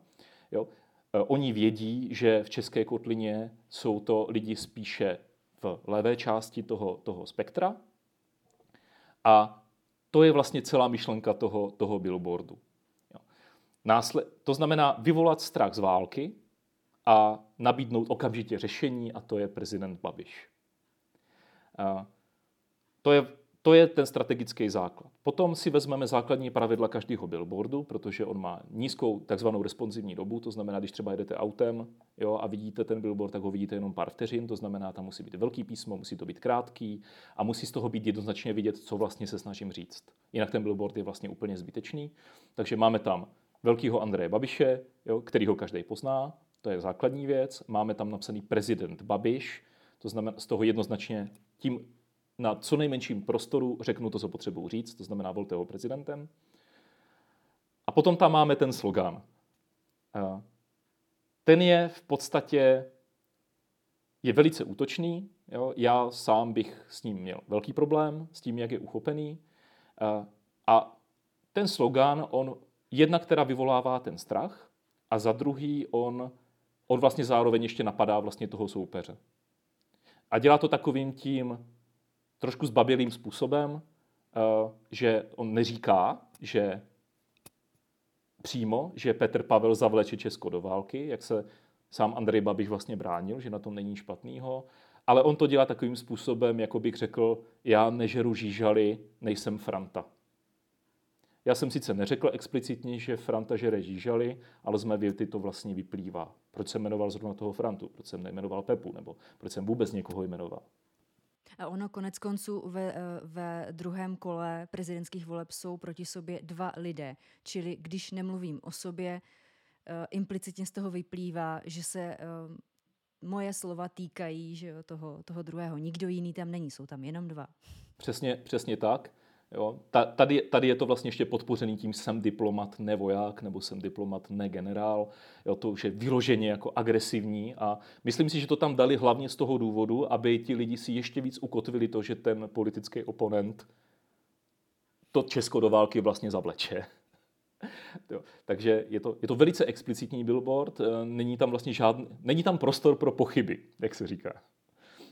Jo. E, oni vědí, že v České kotlině jsou to lidi spíše v levé části toho, toho spektra. A to je vlastně celá myšlenka toho, toho billboardu. Jo. Násled, to znamená vyvolat strach z války a nabídnout okamžitě řešení, a to je prezident Babiš. To je to je ten strategický základ. Potom si vezmeme základní pravidla každého billboardu, protože on má nízkou takzvanou responsivní dobu, to znamená, když třeba jedete autem jo, a vidíte ten billboard, tak ho vidíte jenom pár vteřin, to znamená, tam musí být velký písmo, musí to být krátký a musí z toho být jednoznačně vidět, co vlastně se snažím říct. Jinak ten billboard je vlastně úplně zbytečný. Takže máme tam velkýho Andreje Babiše, jo, který ho každý pozná, to je základní věc. Máme tam napsaný prezident Babiš, to znamená z toho jednoznačně tím na co nejmenším prostoru řeknu to, co potřebuji říct, to znamená volte ho prezidentem. A potom tam máme ten slogan. Ten je v podstatě je velice útočný. Jo? Já sám bych s ním měl velký problém, s tím, jak je uchopený. A ten slogan, on jedna, která vyvolává ten strach, a za druhý on, on vlastně zároveň ještě napadá vlastně toho soupeře. A dělá to takovým tím trošku zbabělým způsobem, eh, že on neříká, že přímo, že Petr Pavel zavleče Česko do války, jak se sám Andrej Babiš vlastně bránil, že na tom není špatného, ale on to dělá takovým způsobem, jako bych řekl, já nežeru žížaly, nejsem Franta. Já jsem sice neřekl explicitně, že Franta žere žížaly, ale z mé věty to vlastně vyplývá. Proč jsem jmenoval zrovna toho Frantu? Proč jsem nejmenoval Pepu? Nebo proč jsem vůbec někoho jmenoval? A ono konec konců ve, eh, ve druhém kole prezidentských voleb jsou proti sobě dva lidé. Čili když nemluvím o sobě, eh, implicitně z toho vyplývá, že se eh, moje slova týkají že jo, toho, toho druhého. Nikdo jiný tam není, jsou tam jenom dva. Přesně, přesně tak. Jo. Tady, tady je to vlastně ještě podpořený tím, jsem diplomat, ne voják, nebo jsem diplomat, ne generál. Jo, to už je vyloženě jako agresivní a myslím si, že to tam dali hlavně z toho důvodu, aby ti lidi si ještě víc ukotvili to, že ten politický oponent to Česko do války vlastně zavleče. Jo, takže je to, je to velice explicitní billboard, eh, není tam vlastně žádný, není tam prostor pro pochyby, jak se říká.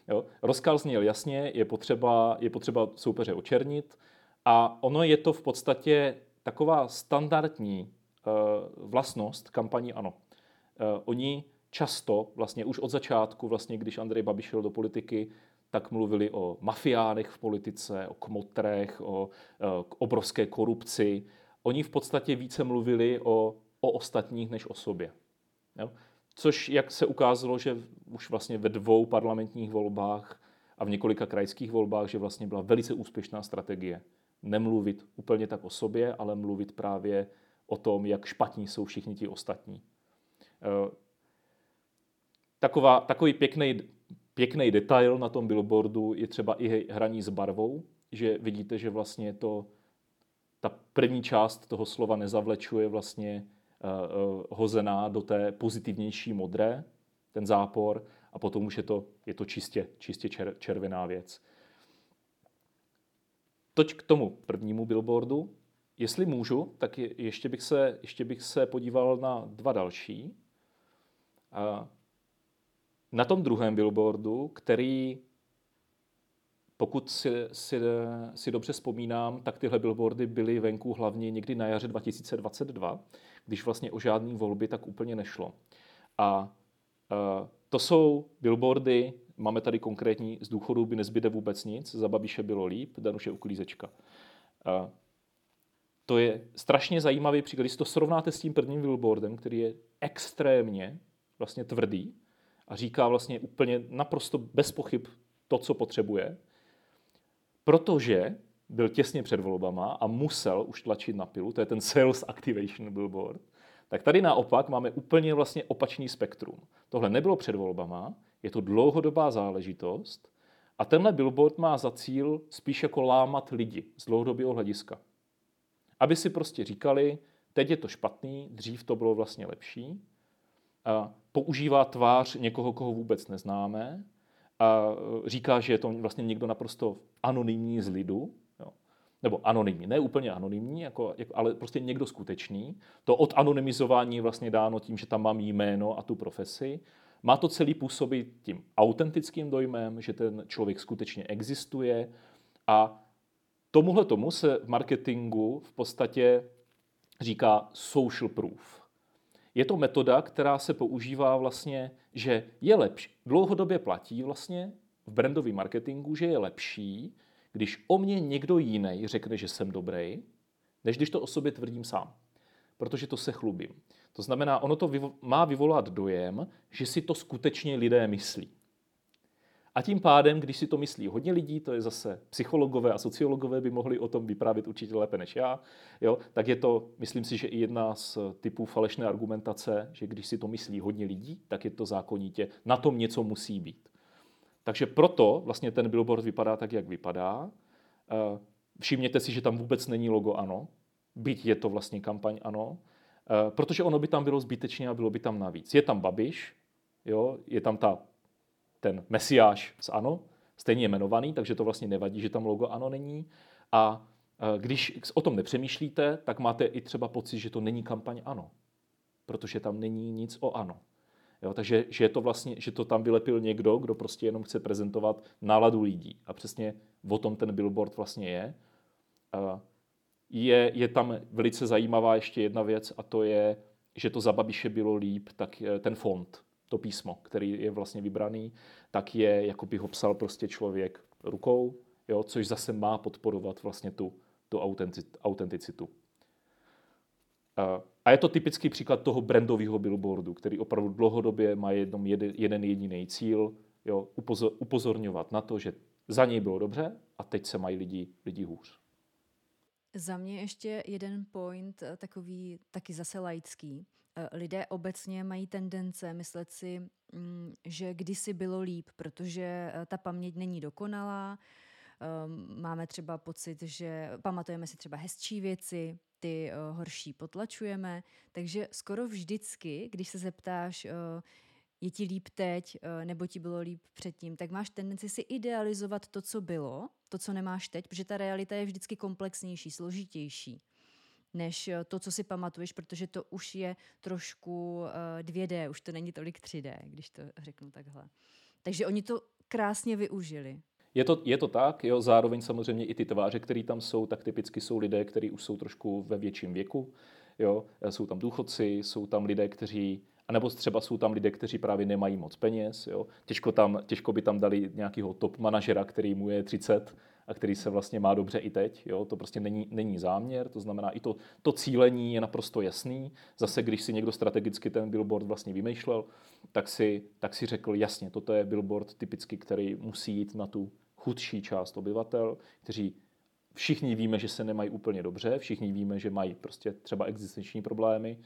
Jo, rozkaz zněl jasně, je potřeba, je potřeba soupeře očernit, a ono je to v podstatě taková standardní uh, vlastnost kampaní ANO. Uh, oni často, vlastně už od začátku, vlastně, když Andrej Babiš šel do politiky, tak mluvili o mafiánech v politice, o kmotrech, o uh, obrovské korupci. Oni v podstatě více mluvili o, o ostatních než o sobě. Jo? Což, jak se ukázalo, že už vlastně ve dvou parlamentních volbách a v několika krajských volbách, že vlastně byla velice úspěšná strategie nemluvit úplně tak o sobě, ale mluvit právě o tom, jak špatní jsou všichni ti ostatní. Eh, taková, takový pěkný, pěkný detail na tom billboardu je třeba i hraní s barvou, že vidíte, že vlastně to, ta první část toho slova nezavlečuje vlastně uh, uh, hozená do té pozitivnější modré, ten zápor, a potom už je to, je to čistě, čistě čer, červená věc. Toť k tomu prvnímu billboardu. Jestli můžu, tak je, ještě, bych se, ještě bych se podíval na dva další. A na tom druhém billboardu, který, pokud si, si, si dobře vzpomínám, tak tyhle billboardy byly venku hlavně někdy na jaře 2022, když vlastně o žádné volby tak úplně nešlo. A to jsou billboardy, máme tady konkrétní, z důchodu by nezbyde vůbec nic, za Babiše bylo líp, Danuše uklízečka. A to je strašně zajímavý příklad. Když to srovnáte s tím prvním billboardem, který je extrémně vlastně tvrdý a říká vlastně úplně naprosto bez pochyb to, co potřebuje, protože byl těsně před volbama a musel už tlačit na pilu, to je ten sales activation billboard, tak tady naopak máme úplně vlastně opačný spektrum. Tohle nebylo před volbama, je to dlouhodobá záležitost a tenhle billboard má za cíl spíš jako lámat lidi z dlouhodobého hlediska. Aby si prostě říkali, teď je to špatný, dřív to bylo vlastně lepší. A používá tvář někoho, koho vůbec neznáme a říká, že je to vlastně někdo naprosto anonymní z lidu. Nebo anonymní, ne úplně anonymní, jako, jako, ale prostě někdo skutečný. To od anonymizování vlastně dáno tím, že tam mám jméno a tu profesi. Má to celý působit tím autentickým dojmem, že ten člověk skutečně existuje a Tomuhle tomu se v marketingu v podstatě říká social proof. Je to metoda, která se používá vlastně, že je lepší, dlouhodobě platí vlastně v brandovém marketingu, že je lepší, když o mě někdo jiný řekne, že jsem dobrý, než když to o sobě tvrdím sám. Protože to se chlubím. To znamená, ono to vyvo- má vyvolat dojem, že si to skutečně lidé myslí. A tím pádem, když si to myslí hodně lidí, to je zase psychologové a sociologové by mohli o tom vyprávět určitě lépe než já, jo, tak je to, myslím si, že i jedna z typů falešné argumentace, že když si to myslí hodně lidí, tak je to zákonitě, na tom něco musí být. Takže proto vlastně ten billboard vypadá tak, jak vypadá. Eh, všimněte si, že tam vůbec není logo ANO, byť je to vlastně kampaň ANO, eh, protože ono by tam bylo zbytečně a bylo by tam navíc. Je tam Babiš, jo, je tam ta ten mesiáš z ANO, stejně jmenovaný, takže to vlastně nevadí, že tam logo ANO není. A e, když o tom nepřemýšlíte, tak máte i třeba pocit, že to není kampaň ANO, protože tam není nic o ANO. Jo, takže že, je to vlastně, že to tam vylepil někdo, kdo prostě jenom chce prezentovat náladu lidí. A přesně o tom ten billboard vlastně je. Je, je tam velice zajímavá ještě jedna věc a to je, že to za Babiše bylo líp, tak e, ten fond to písmo, který je vlastně vybraný, tak je, jako by ho psal prostě člověk rukou, jo, což zase má podporovat vlastně tu, tu autenticitu. A je to typický příklad toho brandového billboardu, který opravdu dlouhodobě má jednom jeden, jeden jediný cíl, jo, upozor, upozorňovat na to, že za něj bylo dobře a teď se mají lidi, lidi hůř. Za mě ještě jeden point, eh, takový taky zase laický. Eh, lidé obecně mají tendence myslet si, mm, že kdysi bylo líp, protože eh, ta paměť není dokonalá. Ehm, máme třeba pocit, že pamatujeme si třeba hezčí věci, ty eh, horší potlačujeme. Takže skoro vždycky, když se zeptáš, je ti líp teď, nebo ti bylo líp předtím, tak máš tendenci si idealizovat to, co bylo, to, co nemáš teď, protože ta realita je vždycky komplexnější, složitější než eh, to, co si pamatuješ, protože to už je trošku 2D, eh, už to není tolik 3D, když to řeknu takhle. Takže oni to krásně využili. Je to, je to tak, jo, zároveň samozřejmě i ty tváře, které tam jsou, tak typicky jsou lidé, kteří už jsou trošku ve větším věku. Jo. Jsou tam důchodci, jsou tam lidé, kteří a nebo třeba jsou tam lidé, kteří právě nemají moc peněz. Jo. Těžko, tam, těžko by tam dali nějakého top manažera, který mu je 30 a který se vlastně má dobře i teď. Jo? To prostě není, není záměr, to znamená i to, to cílení je naprosto jasný. Zase, když si někdo strategicky ten billboard vlastně vymýšlel, tak si, tak si řekl, jasně, toto je billboard typicky, který musí jít na tu chudší část obyvatel, kteří všichni víme, že se nemají úplně dobře, všichni víme, že mají prostě třeba existenční problémy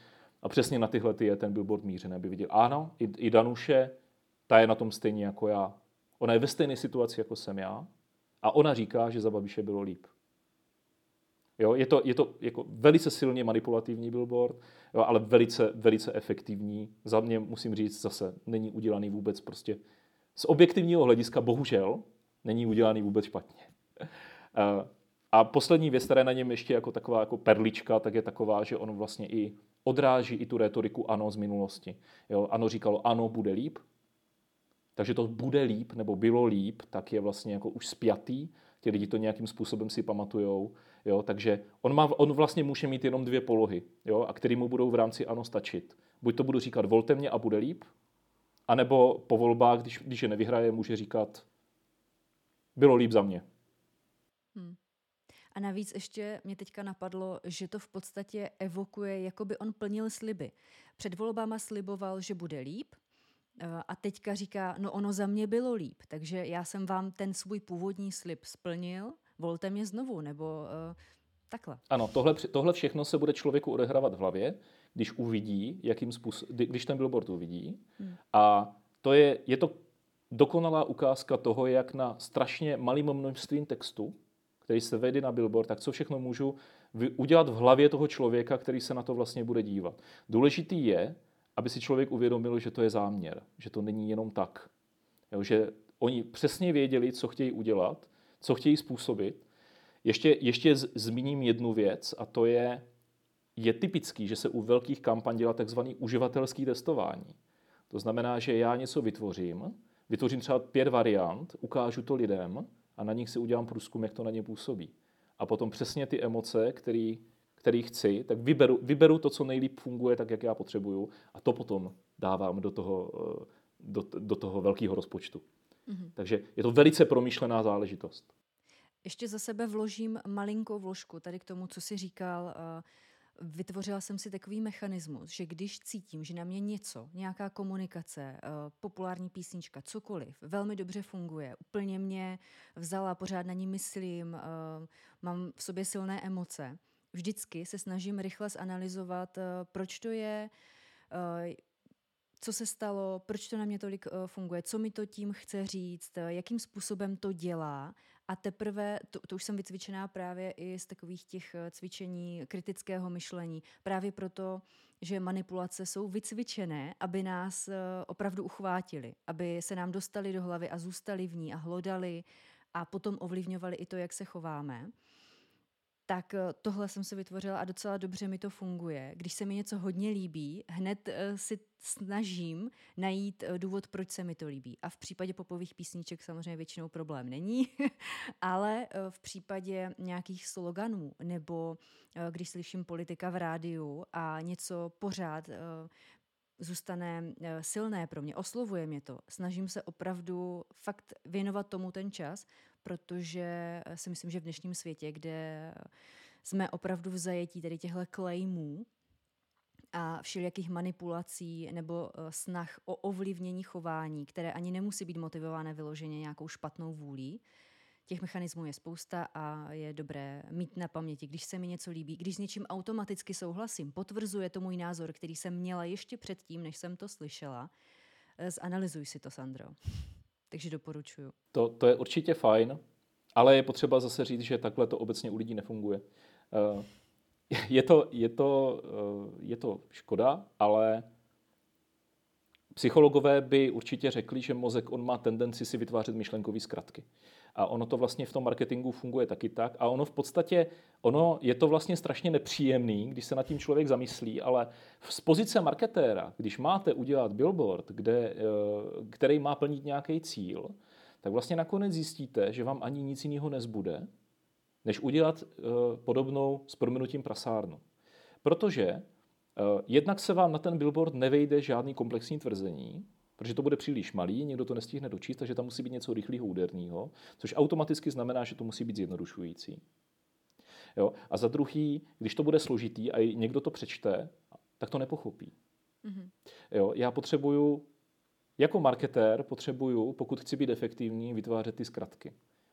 a přesně na tyhle ty je ten billboard mířený, aby viděl, ano, i, i Danuše, ta je na tom stejně jako já. Ona je ve stejné situaci, jako jsem já a ona říká, že za Babiše bylo líp. Jo, je to, je to jako velice silně manipulativní billboard, jo, ale velice, velice efektivní. Za mě musím říct zase, není udělaný vůbec prostě z objektivního hlediska, bohužel, není udělaný vůbec špatně. Eh, a poslední věc, která je na něm ještě jako taková jako perlička, tak je taková, že on vlastně i odráží i tu retoriku ano z minulosti. Jo, ano říkalo ano, bude líp, takže to bude líp nebo bylo líp, tak je vlastně jako už spjatý, ti lidi to nějakým způsobem si pamatujou, jo, takže on, má, on vlastně může mít jenom dvě polohy, jo, a který mu budou v rámci ano stačit. Buď to budu říkat volte mě a bude líp, anebo po volbách, když, když je nevyhraje, může říkat bylo líp za mě. Hmm. A navíc ještě mě teďka napadlo, že to v podstatě evokuje, jako by on plnil sliby. Před volbama sliboval, že bude líp, eh, a teďka říká, no ono za mě bylo líp, takže já jsem vám ten svůj původní slib splnil, volte mě znovu, nebo uh, takhle. Ano, tohle, tohle všechno se bude člověku odehrávat v hlavě, když uvidí, jakým způsobem, když ten billboard uvidí. Hmm. A to je, je to dokonalá ukázka toho, jak na strašně malým množstvím textu který se vede na billboard, tak co všechno můžu udělat v hlavě toho člověka, který se na to vlastně bude dívat. Důležitý je, aby si člověk uvědomil, že to je záměr, že to není jenom tak. Jo, že oni přesně věděli, co chtějí udělat, co chtějí způsobit. Ještě, ještě zmíním jednu věc a to je, je typický, že se u velkých kampaň dělá takzvaný uživatelský testování. To znamená, že já něco vytvořím, vytvořím třeba pět variant, ukážu to lidem a na nich si udělám průzkum, jak to na ně působí. A potom přesně ty emoce, který, který chci, tak vyberu, vyberu to, co nejlíp funguje, tak jak já potřebuju a to potom dávám do toho, eh, do, do toho velkého rozpočtu. Mm-hmm. Takže je to velice promyšlená záležitost. Ještě za sebe vložím malinkou vložku tady k tomu, co jsi říkal. Uh vytvořila jsem si takový mechanismus, že když cítím, že na mě něco, nějaká komunikace, eh, populární písnička, cokoliv, velmi dobře funguje, úplně mě vzala, pořád na ní myslím, eh, mám v sobě silné emoce, vždycky se snažím rychle zanalizovat, eh, proč to je, co se stalo, proč to na mě tolik funguje, co mi to tím chce říct, jakým způsobem to dělá a teprve, to, to už jsem vycvičená právě i z takových těch eh, cvičení kritického myšlení. Právě proto, že manipulace jsou vycvičené, aby nás eh, opravdu uchvátili, aby se nám dostali do hlavy a zůstali v ní a hlodali a potom ovlivňovali i to, jak se chováme tak eh, tohle jsem si vytvořila a docela dobře mi to funguje. Když se mi něco hodně líbí, hned eh, si snažím najít eh, důvod, proč se mi to líbí. A v případě popových písniček samozřejmě většinou problém není, ale v případě nějakých sloganů nebo když slyším politika v rádiu a něco pořád zůstane silné pro mě, oslovuje mě to. Snažím se opravdu fakt věnovat tomu ten čas, protože si myslím, že v dnešním světě, kde jsme opravdu v zajetí tady těchto claimů a všelijakých manipulací nebo eh, snah o ovlivnění chování, které ani nemusí být motivované vyloženě nějakou špatnou vůlí, Těch mechanismů je spousta a je dobré mít na paměti, když se mi něco líbí, když s něčím automaticky souhlasím, potvrzuje to můj názor, který jsem měla ještě předtím, než jsem to slyšela. Eh, zanalizuj si to, Sandro. Takže doporučuju. To, to je určitě fajn, ale je potřeba zase říct, že takhle to obecně u lidí nefunguje. Eh, je to, je to, eh, je to škoda, ale psychologové by určitě řekli, že mozek on má tendenci si vytvářet myšlenkové zkratky. A ono to vlastně v tom marketingu funguje taky tak. A ono v podstatě, ono je to vlastně strašně nepříjemný, když se nad tím člověk zamyslí, ale z pozice marketéra, když máte udělat billboard, kde, eh, který má plnit nějaký cíl, tak vlastně nakonec zjistíte, že vám ani nic jiného nezbude, než udělat eh, podobnou s prominutím prasárnu. Protože jednak se vám na ten billboard nevejde žádný komplexní tvrzení, protože to bude příliš malý, někdo to nestihne dočíst, takže tam musí být něco rychlého, úderného, což automaticky znamená, že to musí být zjednodušující. Jo? A za druhý, když to bude složitý a někdo to přečte, tak to nepochopí. Mm-hmm. Jo? Já potřebuju, jako marketér potřebuju, pokud chci být efektivní, vytvářet ty zkratky.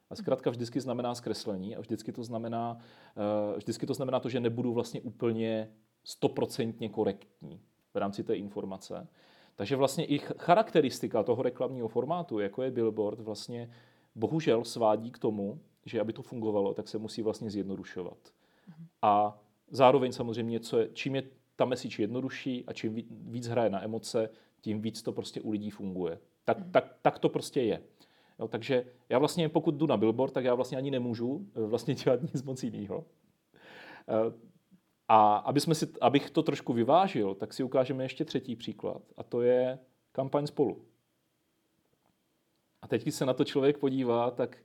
A zkrátka vždycky znamená zkreslení a vždycky to znamená, uh, vždycky to znamená to, že nebudu vlastně úplně stoprocentně korektní v rámci té informace. Takže vlastně i charakteristika toho reklamního formátu, jako je billboard, vlastně bohužel svádí k tomu, že aby to fungovalo, tak se musí vlastně zjednodušovat. A zároveň samozřejmě, co je, čím je ta message jednodušší a čím víc hraje na emoce, tím víc to prostě u lidí funguje. Tak, mm. tak, tak to prostě je. Jo, takže já vlastně, pokud jdu na billboard, tak já vlastně ani nemůžu eh, vlastně dělat nic moc jiného. A aby jsme si, abych to trošku vyvážil, tak si ukážeme ještě třetí příklad. A to je kampaň spolu. A teď, když se na to člověk podívá, tak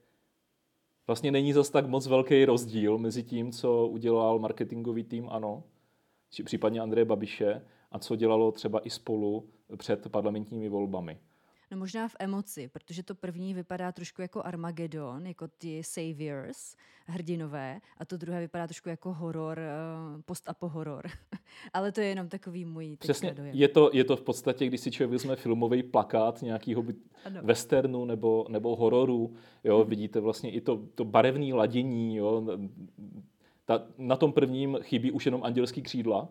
vlastně není zas tak moc velký rozdíl mezi tím, co udělal marketingový tým ANO, či případně Andreje Babiše, a co dělalo třeba i spolu před parlamentními volbami. No možná v emoci, protože to první vypadá trošku jako Armageddon, jako ty Saviors, hrdinové, a to druhé vypadá trošku jako horor, uh, post-apo horor. Ale to je jenom takový můj Přesně, dojem. Je to, je to v podstatě, když si člověk vezme filmový plakát nějakého westernu nebo, nebo hororu, jo, hmm. vidíte vlastně i to, to barevné ladění, jo, ta, na tom prvním chybí už jenom andělský křídla,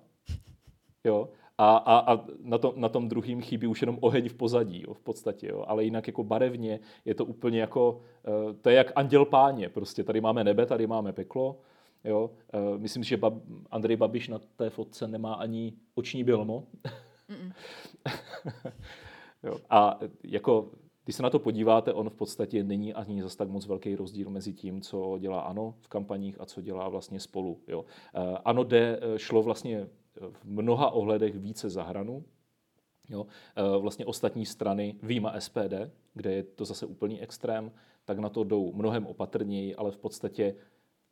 jo, a, a, a na, to, na tom druhým chybí už jenom oheň v pozadí, jo, v podstatě. Jo. Ale jinak jako barevně je to úplně jako, uh, to je jak anděl páně. Prostě tady máme nebe, tady máme peklo. Jo. Uh, myslím si, že Bab, Andrej Babiš na té fotce nemá ani oční bilmo. jo. A jako když se na to podíváte, on v podstatě není ani zase tak moc velký rozdíl mezi tím, co dělá ANO v kampaních a co dělá vlastně spolu. Jo. Uh, ano, jde, šlo vlastně v mnoha ohledech více za hranu. Jo. E, vlastně ostatní strany, výjima SPD, kde je to zase úplný extrém, tak na to jdou mnohem opatrněji, ale v podstatě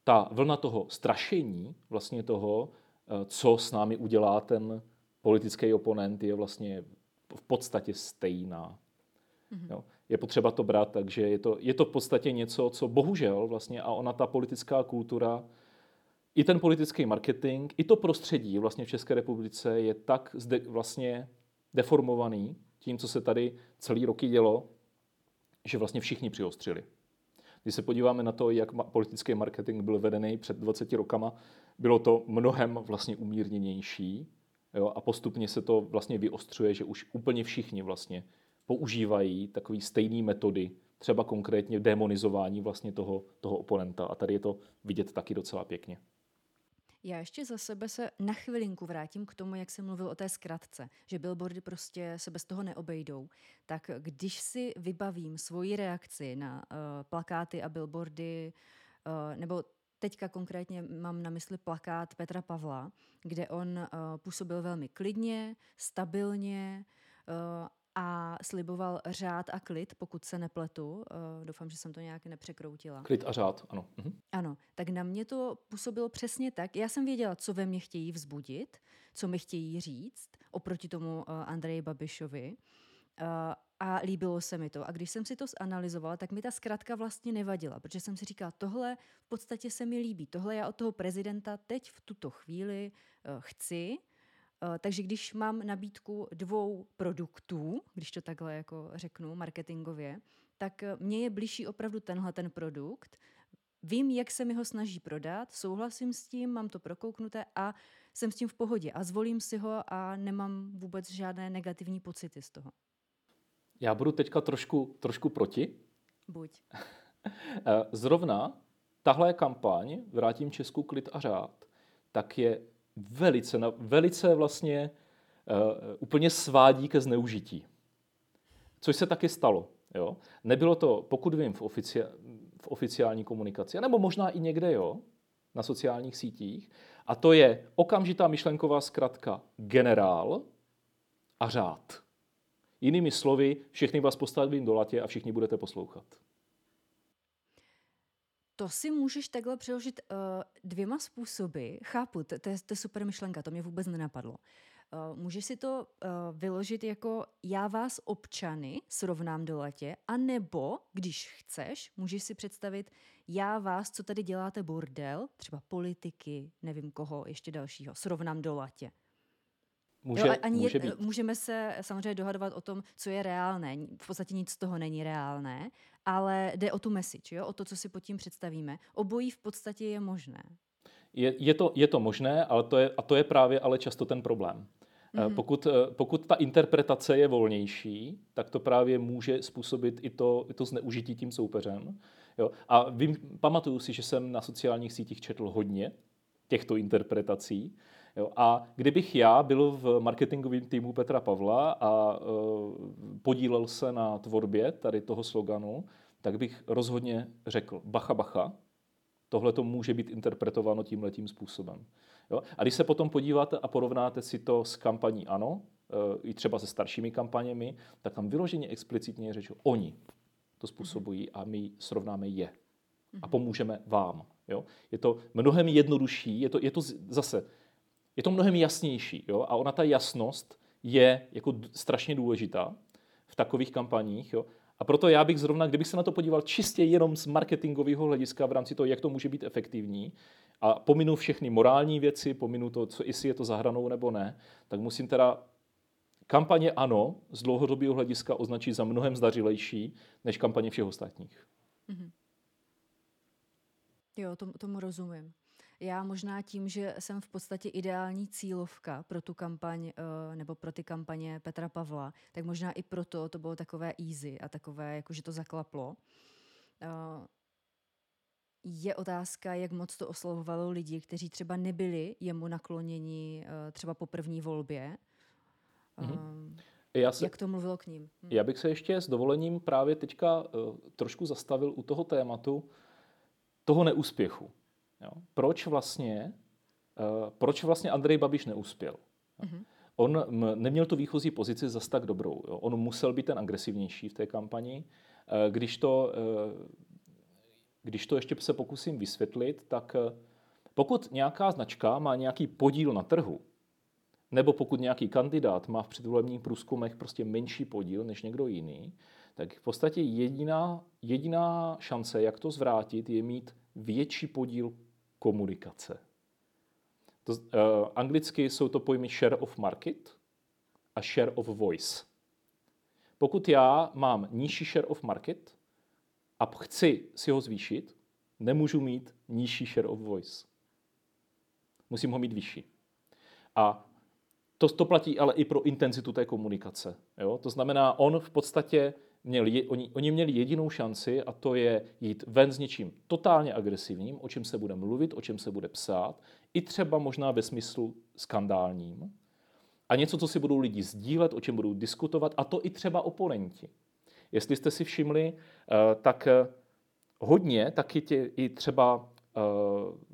ta vlna toho strašení, vlastně toho, e, co s námi udělá ten politický oponent, je vlastně v podstatě stejná. Mm-hmm. Jo. Je potřeba to brát, takže je to, je to v podstatě něco, co bohužel vlastně, a ona ta politická kultura i ten politický marketing, i to prostředí vlastně v České republice je tak zde vlastně deformovaný tím, co se tady celý roky dělo, že vlastně všichni přiostřili. Když se podíváme na to, jak politický marketing byl vedený před 20 rokama, bylo to mnohem vlastně umírněnější jo, a postupně se to vlastně vyostřuje, že už úplně všichni vlastně používají takové stejné metody, třeba konkrétně demonizování vlastně toho, toho oponenta. A tady je to vidět taky docela pěkně. Já ještě za sebe se na chvilinku vrátím k tomu, jak jsem mluvil o té zkratce, že billboardy prostě se bez toho neobejdou. Tak když si vybavím svoji reakci na uh, plakáty a billboardy, uh, nebo teďka konkrétně mám na mysli plakát Petra Pavla, kde on uh, působil velmi klidně, stabilně uh, a sliboval řád a klid, pokud se nepletu. Uh, doufám, že jsem to nějak nepřekroutila. Klid a řád, ano. Mhm. Ano, tak na mě to působilo přesně tak. Já jsem věděla, co ve mně chtějí vzbudit, co mi chtějí říct, oproti tomu uh, Andreji Babišovi. Uh, a líbilo se mi to. A když jsem si to zanalizovala, tak mi ta zkratka vlastně nevadila, protože jsem si říkala, tohle v podstatě se mi líbí, tohle já od toho prezidenta teď v tuto chvíli chci, Eh, takže když mám nabídku dvou produktů, když to takhle jako řeknu marketingově, tak eh, mně je blížší opravdu tenhle ten produkt. Vím, jak se mi ho snaží prodat, souhlasím s tím, mám to prokouknuté a jsem s tím v pohodě a zvolím si ho a nemám vůbec žádné negativní pocity z toho. Já budu teďka trošku, trošku proti. Buď. Eh, zrovna tahle kampaň Vrátím Česku klid a řád, tak je velice, velice vlastně uh, úplně svádí ke zneužití. Což se taky stalo. Jo? Nebylo to, pokud vím, v, ofici- v oficiální komunikaci, nebo možná i někde, jo, na sociálních sítích. A to je okamžitá myšlenková zkratka generál a řád. Jinými slovy, všechny vás postavím do latě a všichni budete poslouchat. To si můžeš takhle přeložit uh, dvěma způsoby. Chápu, to, to, je, to je super myšlenka, to mě vůbec nenapadlo. Uh, můžeš si to uh, vyložit jako já vás občany srovnám do letě, anebo, když chceš, můžeš si představit já vás, co tady děláte bordel, třeba politiky, nevím koho, ještě dalšího, srovnám do letě. Může, jo, ani může, být. můžeme se samozřejmě dohadovat o tom, co je reálné. V podstatě nic z toho není reálné, ale jde o tu message, jo? o to, co si pod tím představíme. Obojí v podstatě je možné. Je, je, to, je to možné, ale to je, a to je právě ale často ten problém. Mm-hmm. Pokud, eh, pokud ta interpretace je volnější, tak to právě může způsobit i to, i to zneužití tím soupeřem. Jo? A vím, pamatuju si, že jsem na sociálních sítích četl hodně těchto interpretací. Jo? A kdybych já byl v marketingovém týmu Petra Pavla a uh, podílel se na tvorbě tady toho sloganu, tak bych rozhodně řekl bacha, bacha, tohle to může být interpretováno tímhletím způsobem. Jo? A když se potom podíváte a porovnáte si to s kampaní ANO, e, i třeba se staršími kampaněmi, tak tam vyloženě explicitně je řeč, oni to způsobují a my srovnáme je. A mhm. pomůžeme vám. Jo? Je to mnohem jednodušší, je to, je to zase, je to mnohem jasnější. Jo? A ona ta jasnost je jako strašně důležitá v takových kampaních. Jo? A proto já bych zrovna, kdybych se na to podíval čistě jenom z marketingového hlediska v rámci toho, jak to může být efektivní, a pominu všechny morální věci, pominu to, co, jestli je to zahranou nebo ne, tak musím teda kampaně ano z dlouhodobého hlediska označit za mnohem zdařilejší než kampaně všech ostatních. Mm-hmm. Jo, tomu, tomu rozumím. Já možná tím, že jsem v podstatě ideální cílovka pro tu kampaň eh, nebo pro ty kampaně Petra Pavla, tak možná i proto to bylo takové easy a takové, jako že to zaklaplo. Eh, je otázka, jak moc to oslovovalo lidi, kteří třeba nebyli jemu nakloněni eh, třeba po první volbě. Mm-hmm. Já se, jak to mluvilo k ním? Hm. Já bych se ještě s dovolením právě teďka uh, trošku zastavil u toho tématu toho neúspěchu. Jo? Proč vlastně uh, proč vlastně Andrej Babiš neuspěl? Mm-hmm. On neměl tu výchozí pozici zas tak dobrou. Jo? On musel být ten agresivnější v té kampani. Uh, když to uh, když to ještě se pokusím vysvětlit, tak pokud nějaká značka má nějaký podíl na trhu, nebo pokud nějaký kandidát má v předvolebních průzkumech prostě menší podíl než někdo jiný, tak v podstatě jediná, jediná šance, jak to zvrátit, je mít větší podíl komunikace. To, uh, anglicky jsou to pojmy share of market a share of voice. Pokud já mám nižší share of market, a chci si ho zvýšit, nemůžu mít nižší share of voice. Musím ho mít vyšší. A to, to platí ale i pro intenzitu té komunikace. Jo? To znamená, on v podstatě měl, oni, oni měli jedinou šanci a to je jít ven s něčím totálně agresivním, o čem se bude mluvit, o čem se bude psát, i třeba možná ve smyslu skandálním. A něco, co si budou lidi sdílet, o čem budou diskutovat, a to i třeba oponenti. Jestli jste si všimli, eh, tak eh, hodně taky tě, i třeba eh,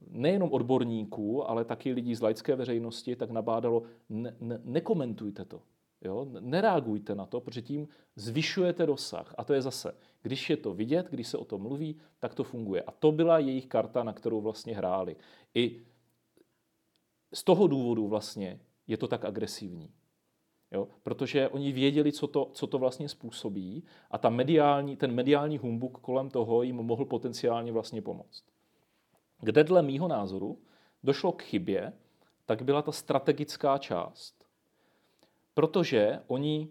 nejenom odborníků, ale taky lidí z laické veřejnosti, tak nabádalo, ne, ne, nekomentujte to. Jo? Nereagujte na to, protože tím zvyšujete dosah. A to je zase, když je to vidět, když se o tom mluví, tak to funguje. A to byla jejich karta, na kterou vlastně hráli. I z toho důvodu vlastně je to tak agresivní. Jo? Protože oni věděli, co to, co to vlastně způsobí a ta mediální, ten mediální humbuk kolem toho jim mohl potenciálně vlastně pomoct. Kde dle mýho názoru došlo k chybě, tak byla ta strategická část. Protože oni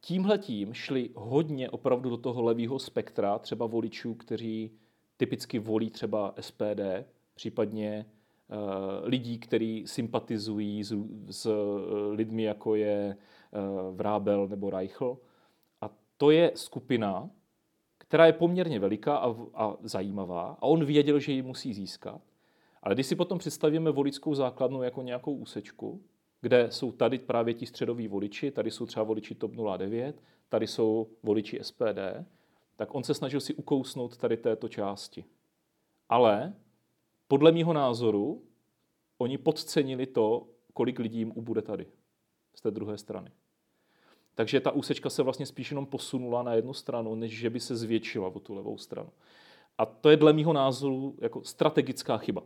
tímhletím šli hodně opravdu do toho levého spektra, třeba voličů, kteří typicky volí třeba SPD, případně uh, lidí, kteří sympatizují s, s uh, lidmi, jako je Eh, Vrábel nebo Reichl. A to je skupina, která je poměrně veliká a, a zajímavá a on věděl, že ji musí získat. Ale když si potom představíme voličskou základnu jako nějakou úsečku, kde jsou tady právě ti středoví voliči, tady jsou třeba voliči TOP 09, tady jsou voliči SPD, tak on se snažil si ukousnout tady této části. Ale podle mýho názoru oni podcenili to, kolik lidí jim ubude tady, z té druhé strany. Takže ta úsečka se vlastně spíš jenom posunula na jednu stranu, než že by se zvětšila o tu levou stranu. A to je dle mýho názoru jako strategická chyba.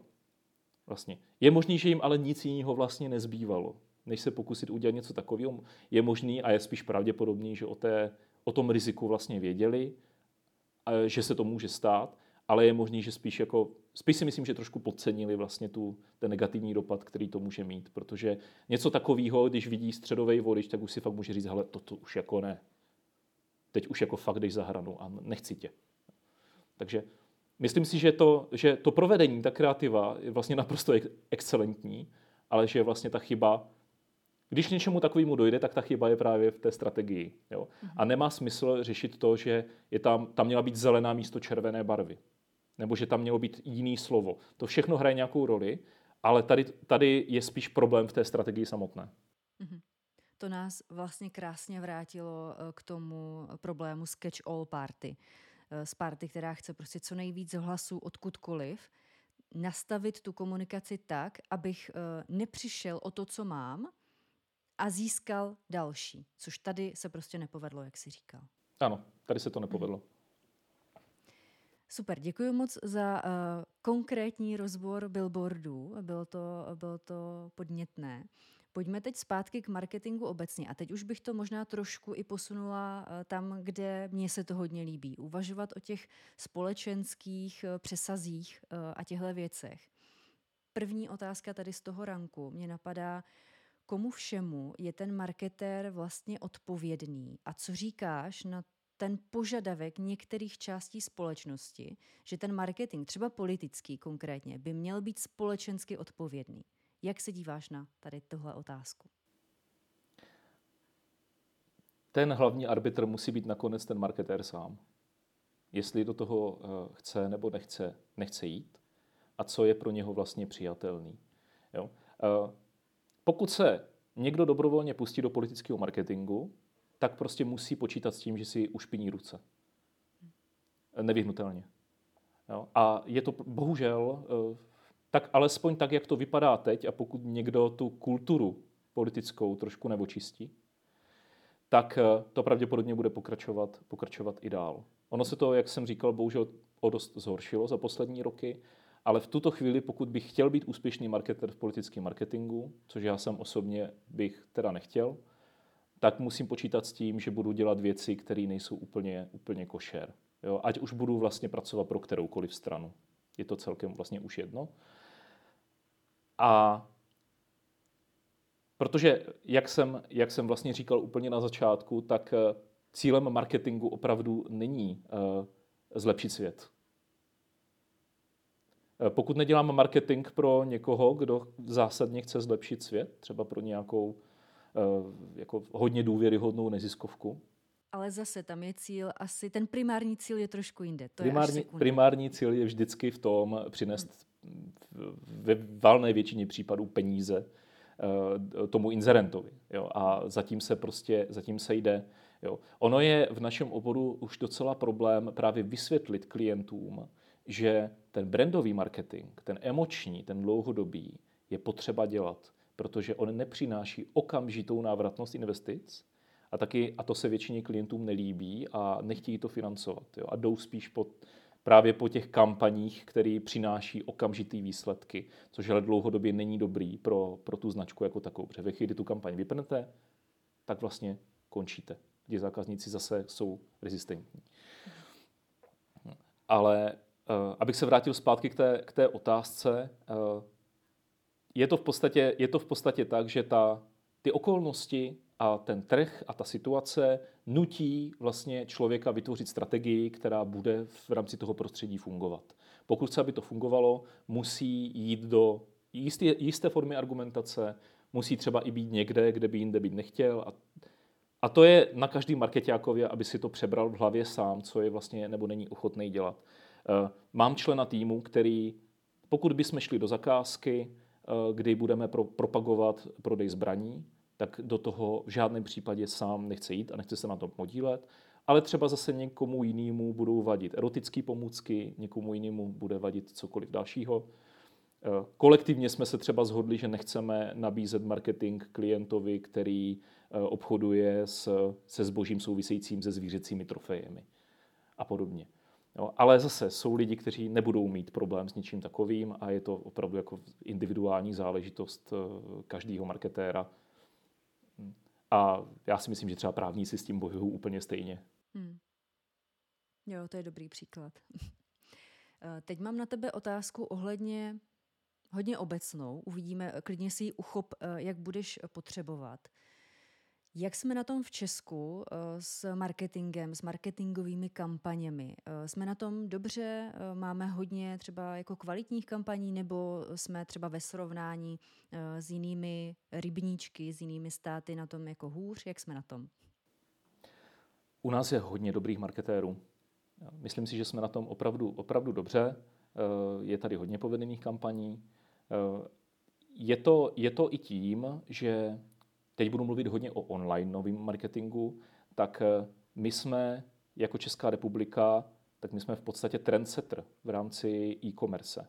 Vlastně. Je možný, že jim ale nic jiného vlastně nezbývalo, než se pokusit udělat něco takového. Je možný a je spíš pravděpodobný, že o, té, o tom riziku vlastně věděli, že se to může stát ale je možný, že spíš jako, spíš si myslím, že trošku podcenili vlastně tu, ten negativní dopad, který to může mít, protože něco takového, když vidí středový volič, tak už si fakt může říct, hele, toto už jako ne. Teď už jako fakt jdeš za hranu a nechci tě. Takže myslím si, že to, že to provedení, ta kreativa je vlastně naprosto excelentní, ale že vlastně ta chyba když něčemu takovému dojde, tak ta chyba je právě v té strategii. Jo? A nemá smysl řešit to, že je tam, tam měla být zelená místo červené barvy. Nebo že tam mělo být jiný slovo. To všechno hraje nějakou roli, ale tady, tady je spíš problém v té strategii samotné. Mm-hmm. To nás vlastně krásně vrátilo eh, k tomu problému sketch all party. Eh, z party, která chce prostě co nejvíc hlasů odkudkoliv, nastavit tu komunikaci tak, abych eh, nepřišel o to, co mám, a získal další, což tady se prostě nepovedlo, jak si říkal. Ano, tady se to nepovedlo. Super, děkuji moc za uh, konkrétní rozbor billboardů, bylo to, bylo to podnětné. Pojďme teď zpátky k marketingu obecně a teď už bych to možná trošku i posunula uh, tam, kde mně se to hodně líbí. Uvažovat o těch společenských uh, přesazích uh, a těchto věcech. První otázka tady z toho ranku mě napadá, komu všemu je ten marketér vlastně odpovědný a co říkáš na ten požadavek některých částí společnosti, že ten marketing, třeba politický konkrétně, by měl být společensky odpovědný. Jak se díváš na tady tuhle otázku? Ten hlavní arbitr musí být nakonec ten marketér sám. Jestli do toho eh, chce nebo nechce, nechce jít a co je pro něho vlastně přijatelný. Jo? Eh, pokud se někdo dobrovolně pustí do politického marketingu, tak prostě musí počítat s tím, že si ušpiní ruce. Nevyhnutelně. Jo? A je to bohužel eh, tak alespoň tak, jak to vypadá teď, a pokud někdo tu kulturu politickou trošku neočistí, tak eh, to pravděpodobně bude pokračovat, pokračovat i dál. Ono se to, jak jsem říkal, bohužel o dost zhoršilo za poslední roky. Ale v tuto chvíli, pokud bych chtěl být úspěšný marketer v politickém marketingu, což já jsem osobně bych teda nechtěl, tak musím počítat s tím, že budu dělat věci, které nejsou úplně, úplně košer. Jo? Ať už budu vlastně pracovat pro kteroukoliv stranu. Je to celkem vlastně už jedno. A protože, jak jsem, jak jsem vlastně říkal úplně na začátku, tak eh, cílem marketingu opravdu není uh, zlepšit svět. Eh, pokud neděláme marketing pro někoho, kdo zásadně chce zlepšit svět, třeba pro nějakou eh, jako hodně důvěryhodnou neziskovku, ale zase tam je cíl asi, ten primární cíl je trošku jinde. To primární, je primární cíl je vždycky v tom přinést ve valné většině případů peníze uh, tomu inzerentovi. Jo? A zatím se prostě, zatím se jde. Jo? Ono je v našem oboru už docela problém právě vysvětlit klientům, že ten brandový marketing, ten emoční, ten dlouhodobý, je potřeba dělat, protože on nepřináší okamžitou návratnost investic a taky, a to se většině klientům nelíbí a nechtějí to financovat. Jo, a jdou spíš po, právě po těch kampaních, které přináší okamžitý výsledky, což ale dlouhodobě není dobrý pro, pro tu značku jako takovou. Protože ve chvíli, kdy tu kampaň vypnete, tak vlastně končíte. Ti zákazníci zase jsou rezistentní. Ale Eh, abych se vrátil zpátky k té, k té otázce, eh, je to, v podstatě, je to v podstatě tak, že ta, ty okolnosti a ten trh a ta situace nutí vlastně člověka vytvořit strategii, která bude v rámci toho prostředí fungovat. Pokud chce, aby to fungovalo, musí jít do jisté, jisté formy argumentace, musí třeba i být někde, kde by jinde být nechtěl. A, a to je na každý marketákově, aby si to přebral v hlavě sám, co je vlastně nebo není ochotný dělat. Eh, mám člena týmu, který, pokud bychom šli do zakázky, eh, kdy budeme pro, propagovat prodej zbraní, tak do toho v žádném případě sám nechce jít a nechce se na tom podílet, ale třeba zase někomu jinému budou vadit erotické pomůcky, někomu jinému bude vadit cokoliv dalšího. Eh, kolektivně jsme se třeba zhodli, že nechceme nabízet marketing klientovi, který obchoduje s, se zbožím souvisejícím se zvířecími trofejemi a podobně. Jo, ale zase jsou lidi, kteří nebudou mít problém s něčím takovým a je to opravdu jako individuální záležitost eh, každého marketéra. A já si myslím, že třeba právníci s tím bojují úplně stejně. Hmm. Jo, to je dobrý příklad. Teď mám na tebe otázku ohledně hodně obecnou. Uvidíme, klidně si ji uchop, jak budeš potřebovat. Jak jsme na tom v Česku eh, s marketingem, s marketingovými kampaněmi? Eh, jsme na tom dobře? Eh, máme hodně třeba jako kvalitních kampaní nebo jsme třeba ve srovnání s jinými rybníčky, s jinými státy na tom jako hůř? Jak jsme na tom? U nás je hodně dobrých marketérů. Myslím si, že jsme na tom opravdu, opravdu dobře. Je tady hodně povedených kampaní. Je to, je to i tím, že teď budu mluvit hodně o online novým marketingu, tak eh, my jsme jako Česká republika, tak my jsme v podstatě trendsetter v rámci e-commerce.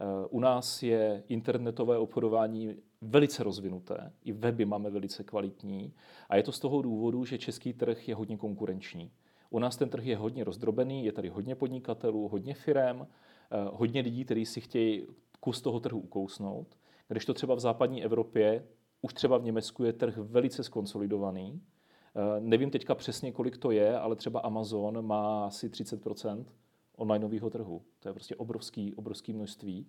Eh, u nás je internetové obchodování velice rozvinuté, i weby máme velice kvalitní a je to z toho důvodu, že český trh je hodně konkurenční. U nás ten trh je hodně rozdrobený, je tady hodně podnikatelů, hodně firem, eh, hodně lidí, kteří si chtějí kus toho trhu ukousnout. Když to třeba v západní Evropě už třeba v Německu je trh velice skonsolidovaný. Eh, nevím teďka přesně, kolik to je, ale třeba Amazon má asi 30% onlineového trhu. To je prostě obrovský, obrovský množství.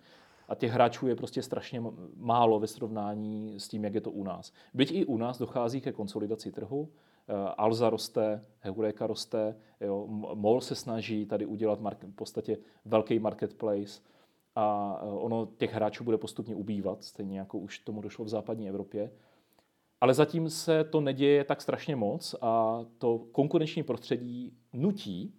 A těch hráčů je prostě strašně málo ve srovnání s tím, jak je to u nás. Byť i u nás dochází ke konsolidaci trhu. Eh, Alza roste, Heureka roste, jo, MOL se snaží tady udělat v podstatě velký marketplace a e, ono těch hráčů bude postupně ubývat, stejně jako už tomu došlo v západní Evropě. Ale zatím se to neděje tak strašně moc a to konkurenční prostředí nutí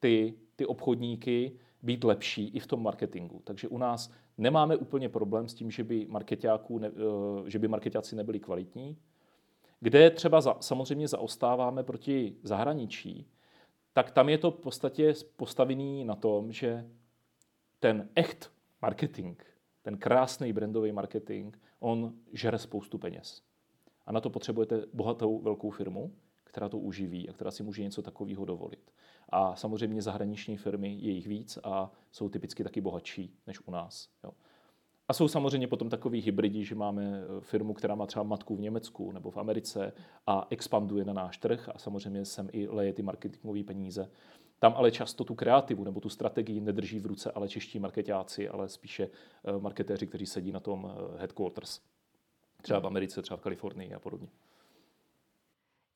ty, ty obchodníky být lepší i v tom marketingu. Takže u nás nemáme úplně problém s tím, že by, ne, e, že by marketáci nebyli kvalitní. Kde třeba za, samozřejmě zaostáváme proti zahraničí, tak tam je to v podstatě postavený na tom, že ten echt marketing, ten krásný brandový marketing, on žere spoustu peněz. A na to potřebujete bohatou velkou firmu, která to uživí a která si může něco takového dovolit. A samozřejmě zahraniční firmy je jich víc a jsou typicky taky bohatší než u nás. Jo. A jsou samozřejmě potom takový hybridi, že máme eh, firmu, která má třeba matku v Německu nebo v Americe a expanduje na náš trh a samozřejmě sem i leje ty marketingové peníze. Tam ale často tu kreativu nebo tu strategii nedrží v ruce ale čeští marketáci, ale spíše eh, marketéři, kteří sedí na tom eh, headquarters. Třeba v Americe, třeba v Kalifornii a podobně.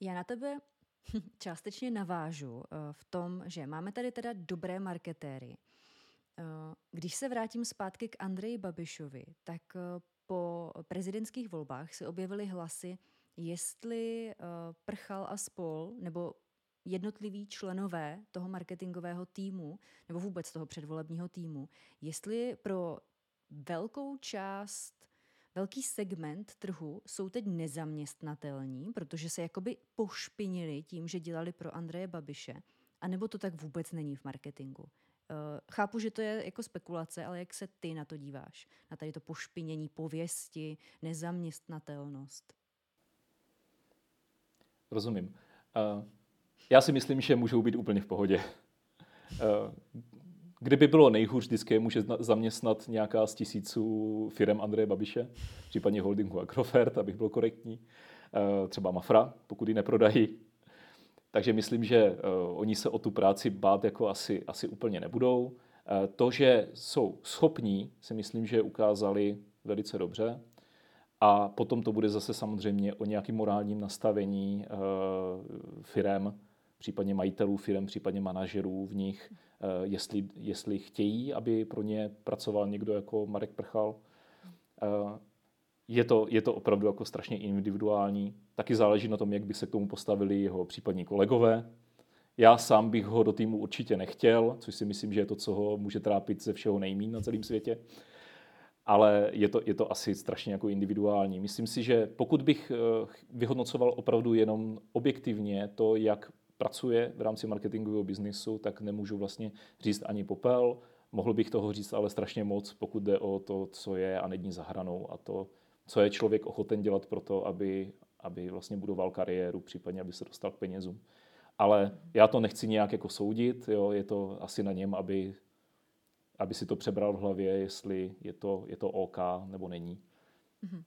Já na tebe částečně navážu eh, v tom, že máme tady teda dobré marketéry. Když se vrátím zpátky k Andreji Babišovi, tak po prezidentských volbách se objevily hlasy, jestli Prchal a spol, nebo jednotliví členové toho marketingového týmu nebo vůbec toho předvolebního týmu, jestli pro velkou část, velký segment trhu jsou teď nezaměstnatelní, protože se jakoby pošpinili tím, že dělali pro Andreje Babiše, anebo to tak vůbec není v marketingu. Uh, chápu, že to je jako spekulace, ale jak se ty na to díváš? Na tady to pošpinění pověsti, nezaměstnatelnost? Rozumím. Uh, já si myslím, že můžou být úplně v pohodě. Eh, kdyby bylo nejhůř, vždycky může zaměstnat nějaká z tisíců firm Andreje Babiše, případně holdingu Agrofert, abych byl korektní, eh, třeba Mafra, pokud ji neprodají. Takže myslím, že eh, oni se o tu práci bát jako asi, asi úplně nebudou. To, že jsou schopní, si myslím, že ukázali velice dobře. A potom to bude zase samozřejmě o nějakém morálním nastavení firem, případně majitelů firm, případně manažerů v nich, eh, jestli, jestli chtějí, aby pro ně pracoval někdo jako Marek Prchal. Eh, je to, je to opravdu jako strašně individuální. Taky záleží na tom, jak by se k tomu postavili jeho případní kolegové. Já sám bych ho do týmu určitě nechtěl, což si myslím, že je to, co ho může trápit ze všeho nejmín na celém světě. Ale je to, je to asi strašně jako individuální. Myslím si, že pokud bych eh, vyhodnocoval opravdu jenom objektivně to, jak pracuje v rámci marketingového biznisu, tak nemůžu vlastně říct ani popel. Mohl bych toho říct ale strašně moc, pokud jde o to, co je a není za hranou a to, co je člověk ochoten dělat pro to, aby, aby vlastně budoval kariéru, případně aby se dostal k penězům. Ale já to nechci nějak jako soudit, jo, je to asi na něm, aby, aby si to přebral v hlavě, jestli je to, je to OK nebo není. Mm-hmm.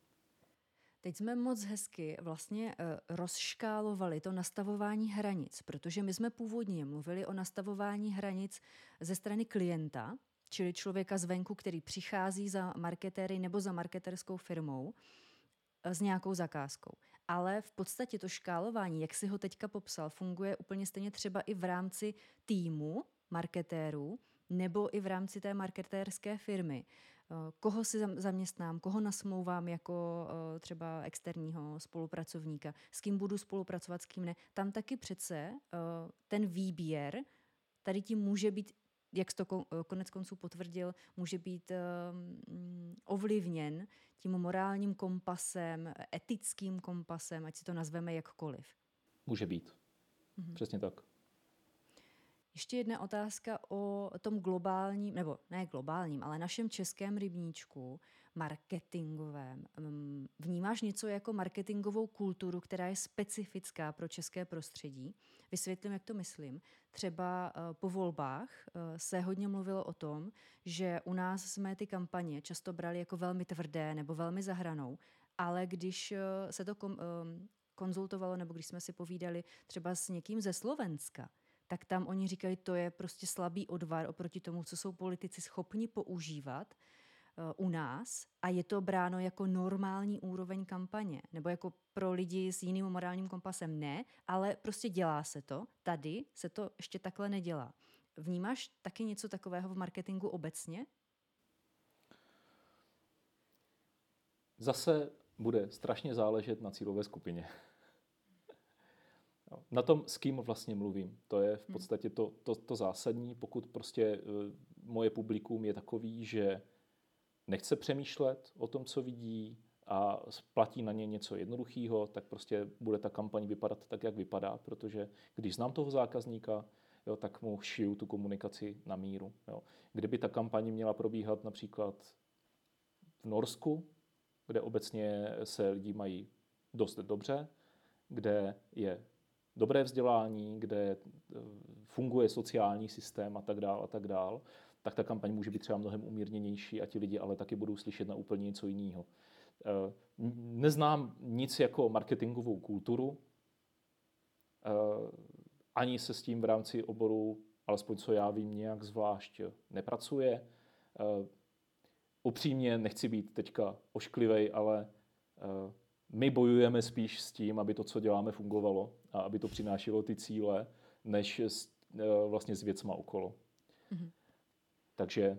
Teď jsme moc hezky vlastně uh, rozškálovali to nastavování hranic, protože my jsme původně mluvili o nastavování hranic ze strany klienta, čili člověka zvenku, který přichází za marketéry nebo za marketerskou firmou eh, s nějakou zakázkou. Ale v podstatě to škálování, jak si ho teďka popsal, funguje úplně stejně třeba i v rámci týmu marketérů nebo i v rámci té marketérské firmy. Eh, koho si zaměstnám, koho nasmouvám jako eh, třeba externího spolupracovníka, s kým budu spolupracovat, s kým ne. Tam taky přece ten výběr tady tím může být jak to konec konců potvrdil, může být um, ovlivněn tím morálním kompasem, etickým kompasem, ať si to nazveme jakkoliv. Může být. Mhm. Přesně tak. Ještě jedna otázka o tom globálním, nebo ne globálním, ale našem českém rybníčku, marketingovém. Mm, vnímáš něco jako marketingovou kulturu, která je specifická pro české prostředí? Vysvětlím, jak to myslím. Třeba eh, po volbách eh, se hodně mluvilo o tom, že u nás jsme ty kampaně často brali jako velmi tvrdé nebo velmi zahranou, ale když eh, se to konzultovalo nebo když jsme si povídali třeba s někým ze Slovenska, tak tam oni říkali, to je prostě slabý odvar oproti tomu, co jsou politici schopni používat uh, u nás a je to bráno jako normální úroveň kampaně, nebo jako pro lidi s jiným morálním kompasem ne, ale prostě dělá se to. Tady se to ještě takhle nedělá. Vnímáš taky něco takového v marketingu obecně? Zase bude strašně záležet na cílové skupině. Na tom, s kým vlastně mluvím. To je v hmm. podstatě to, to, to zásadní. Pokud prostě uh, moje publikum je takový, že nechce přemýšlet o tom, co vidí a platí na ně něco jednoduchého, tak prostě bude ta kampaň vypadat tak, jak vypadá, protože když znám toho zákazníka, jo, tak mu šiju tu komunikaci na míru. Jo. Kdyby ta kampaň měla probíhat například v Norsku, kde obecně se lidi mají dost dobře, kde je dobré vzdělání, kde eh, funguje sociální systém a tak dál a tak dál, tak ta kampaň může být třeba mnohem umírněnější a ti lidi ale taky budou slyšet na úplně něco jiného. Eh, neznám nic jako marketingovou kulturu, eh, ani se s tím v rámci oboru, alespoň co já vím, nějak zvlášť nepracuje. Upřímně nechci být teďka ošklivej, ale my bojujeme spíš s tím, aby to, co děláme, fungovalo a aby to přinášelo ty cíle, než s, eh, vlastně s věcma okolo. Mm-hmm. Takže eh,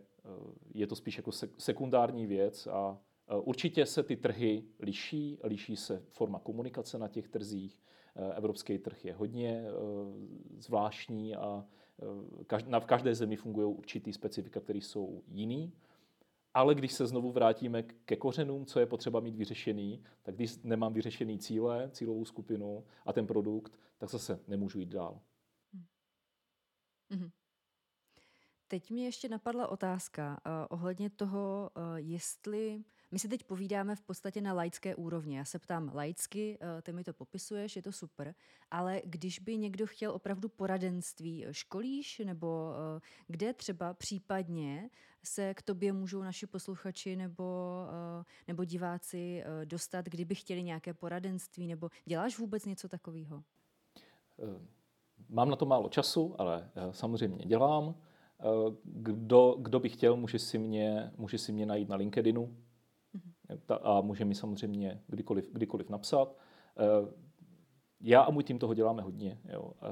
je to spíš jako sekundární věc a eh, určitě se ty trhy liší, liší se forma komunikace na těch trzích. Evropský trh je hodně zvláštní a v každé zemi fungují určitý specifika, které jsou jiný. Ale když se znovu vrátíme ke kořenům, co je potřeba mít vyřešený, tak když nemám vyřešený cíle, cílovou skupinu a ten produkt, tak zase nemůžu jít dál. Mm-hmm. Teď mi ještě napadla otázka uh, ohledně toho, uh, jestli my si teď povídáme v podstatě na laické úrovni. Já se ptám laicky, uh, ty mi to popisuješ, je to super, ale když by někdo chtěl opravdu poradenství, školíš nebo uh, kde třeba případně se k tobě můžou naši posluchači nebo, nebo diváci dostat, kdyby chtěli nějaké poradenství, nebo děláš vůbec něco takového? Mám na to málo času, ale samozřejmě dělám. Eh, kdo, kdo by chtěl, může si mě, může si mě najít na LinkedInu. A může mi samozřejmě kdykoliv, kdykoliv napsat. Eh, já a můj tým toho děláme hodně. Jo. Eh,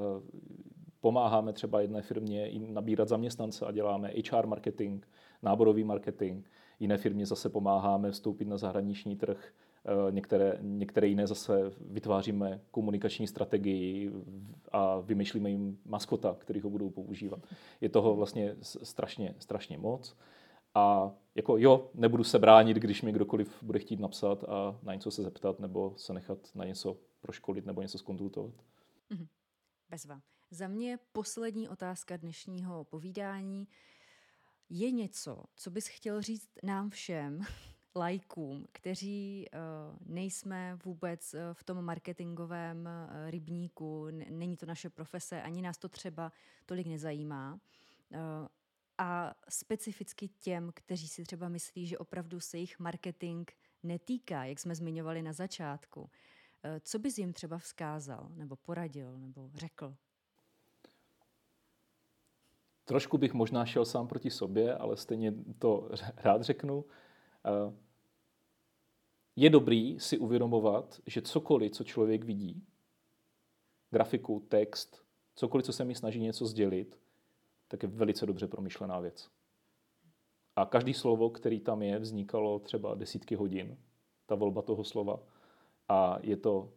pomáháme třeba jedné firmě nabírat zaměstnance a děláme HR marketing, náborový marketing. Jiné firmě zase pomáháme vstoupit na zahraniční trh Eh, některé, některé jiné zase vytváříme komunikační strategii a vymýšlíme jim maskota, který ho budou používat. Je toho vlastně strašně, strašně moc. A jako jo, nebudu se bránit, když mi kdokoliv bude chtít napsat a na něco se zeptat nebo se nechat na něco proškolit nebo něco skonzultovat. Mhm. Bezva. Za mě poslední otázka dnešního povídání. Je něco, co bys chtěl říct nám všem, lajkům, kteří uh, nejsme vůbec uh, v tom marketingovém uh, rybníku, není to naše profese, ani nás to třeba tolik nezajímá. A specificky těm, kteří si třeba myslí, že opravdu se jich marketing netýká, jak jsme zmiňovali na začátku. Uh, co bys jim třeba vzkázal, nebo poradil, nebo řekl? trošku bych možná šel sám proti sobě, ale stejně to rád řeknu. Eh, je dobrý si uvědomovat, že cokoliv, co člověk vidí, grafiku, text, cokoliv, co se mi snaží něco sdělit, tak je velice dobře promyšlená věc. A každý slovo, který tam je, vznikalo třeba desítky hodin, ta volba toho slova. A je to,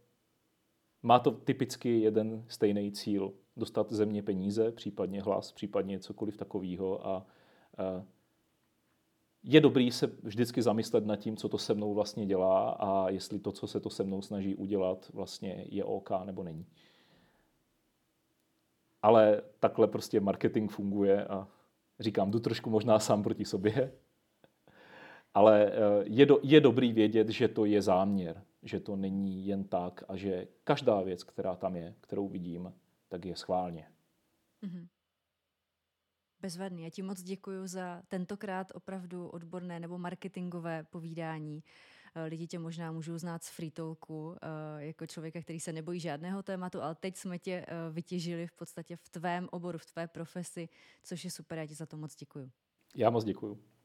má to typicky jeden stejný cíl. Dostat země peníze, případně hlas, případně cokoliv takového. A, a je dobrý se vždycky zamyslet nad tím, co to se mnou vlastně dělá a jestli to, co se to se mnou snaží udělat, vlastně je OK nebo není. Ale takhle prostě marketing funguje a říkám, jdu trošku možná sám proti sobě, ale eh, je, do, je dobrý vědět, že to je záměr, že to není jen tak a že každá věc, která tam je, kterou vidím, tak je schválně. Mm-hmm. Bezvadný. Já ti moc děkuji za tentokrát opravdu odborné nebo marketingové povídání. Eh, lidi tě možná můžou znát z Freetalku eh, jako člověka, který se nebojí žádného tématu, ale teď jsme tě vytěžili v podstatě v tvém oboru, v tvé profesi, což je super. Já ti za to moc děkuji. Já moc děkuji.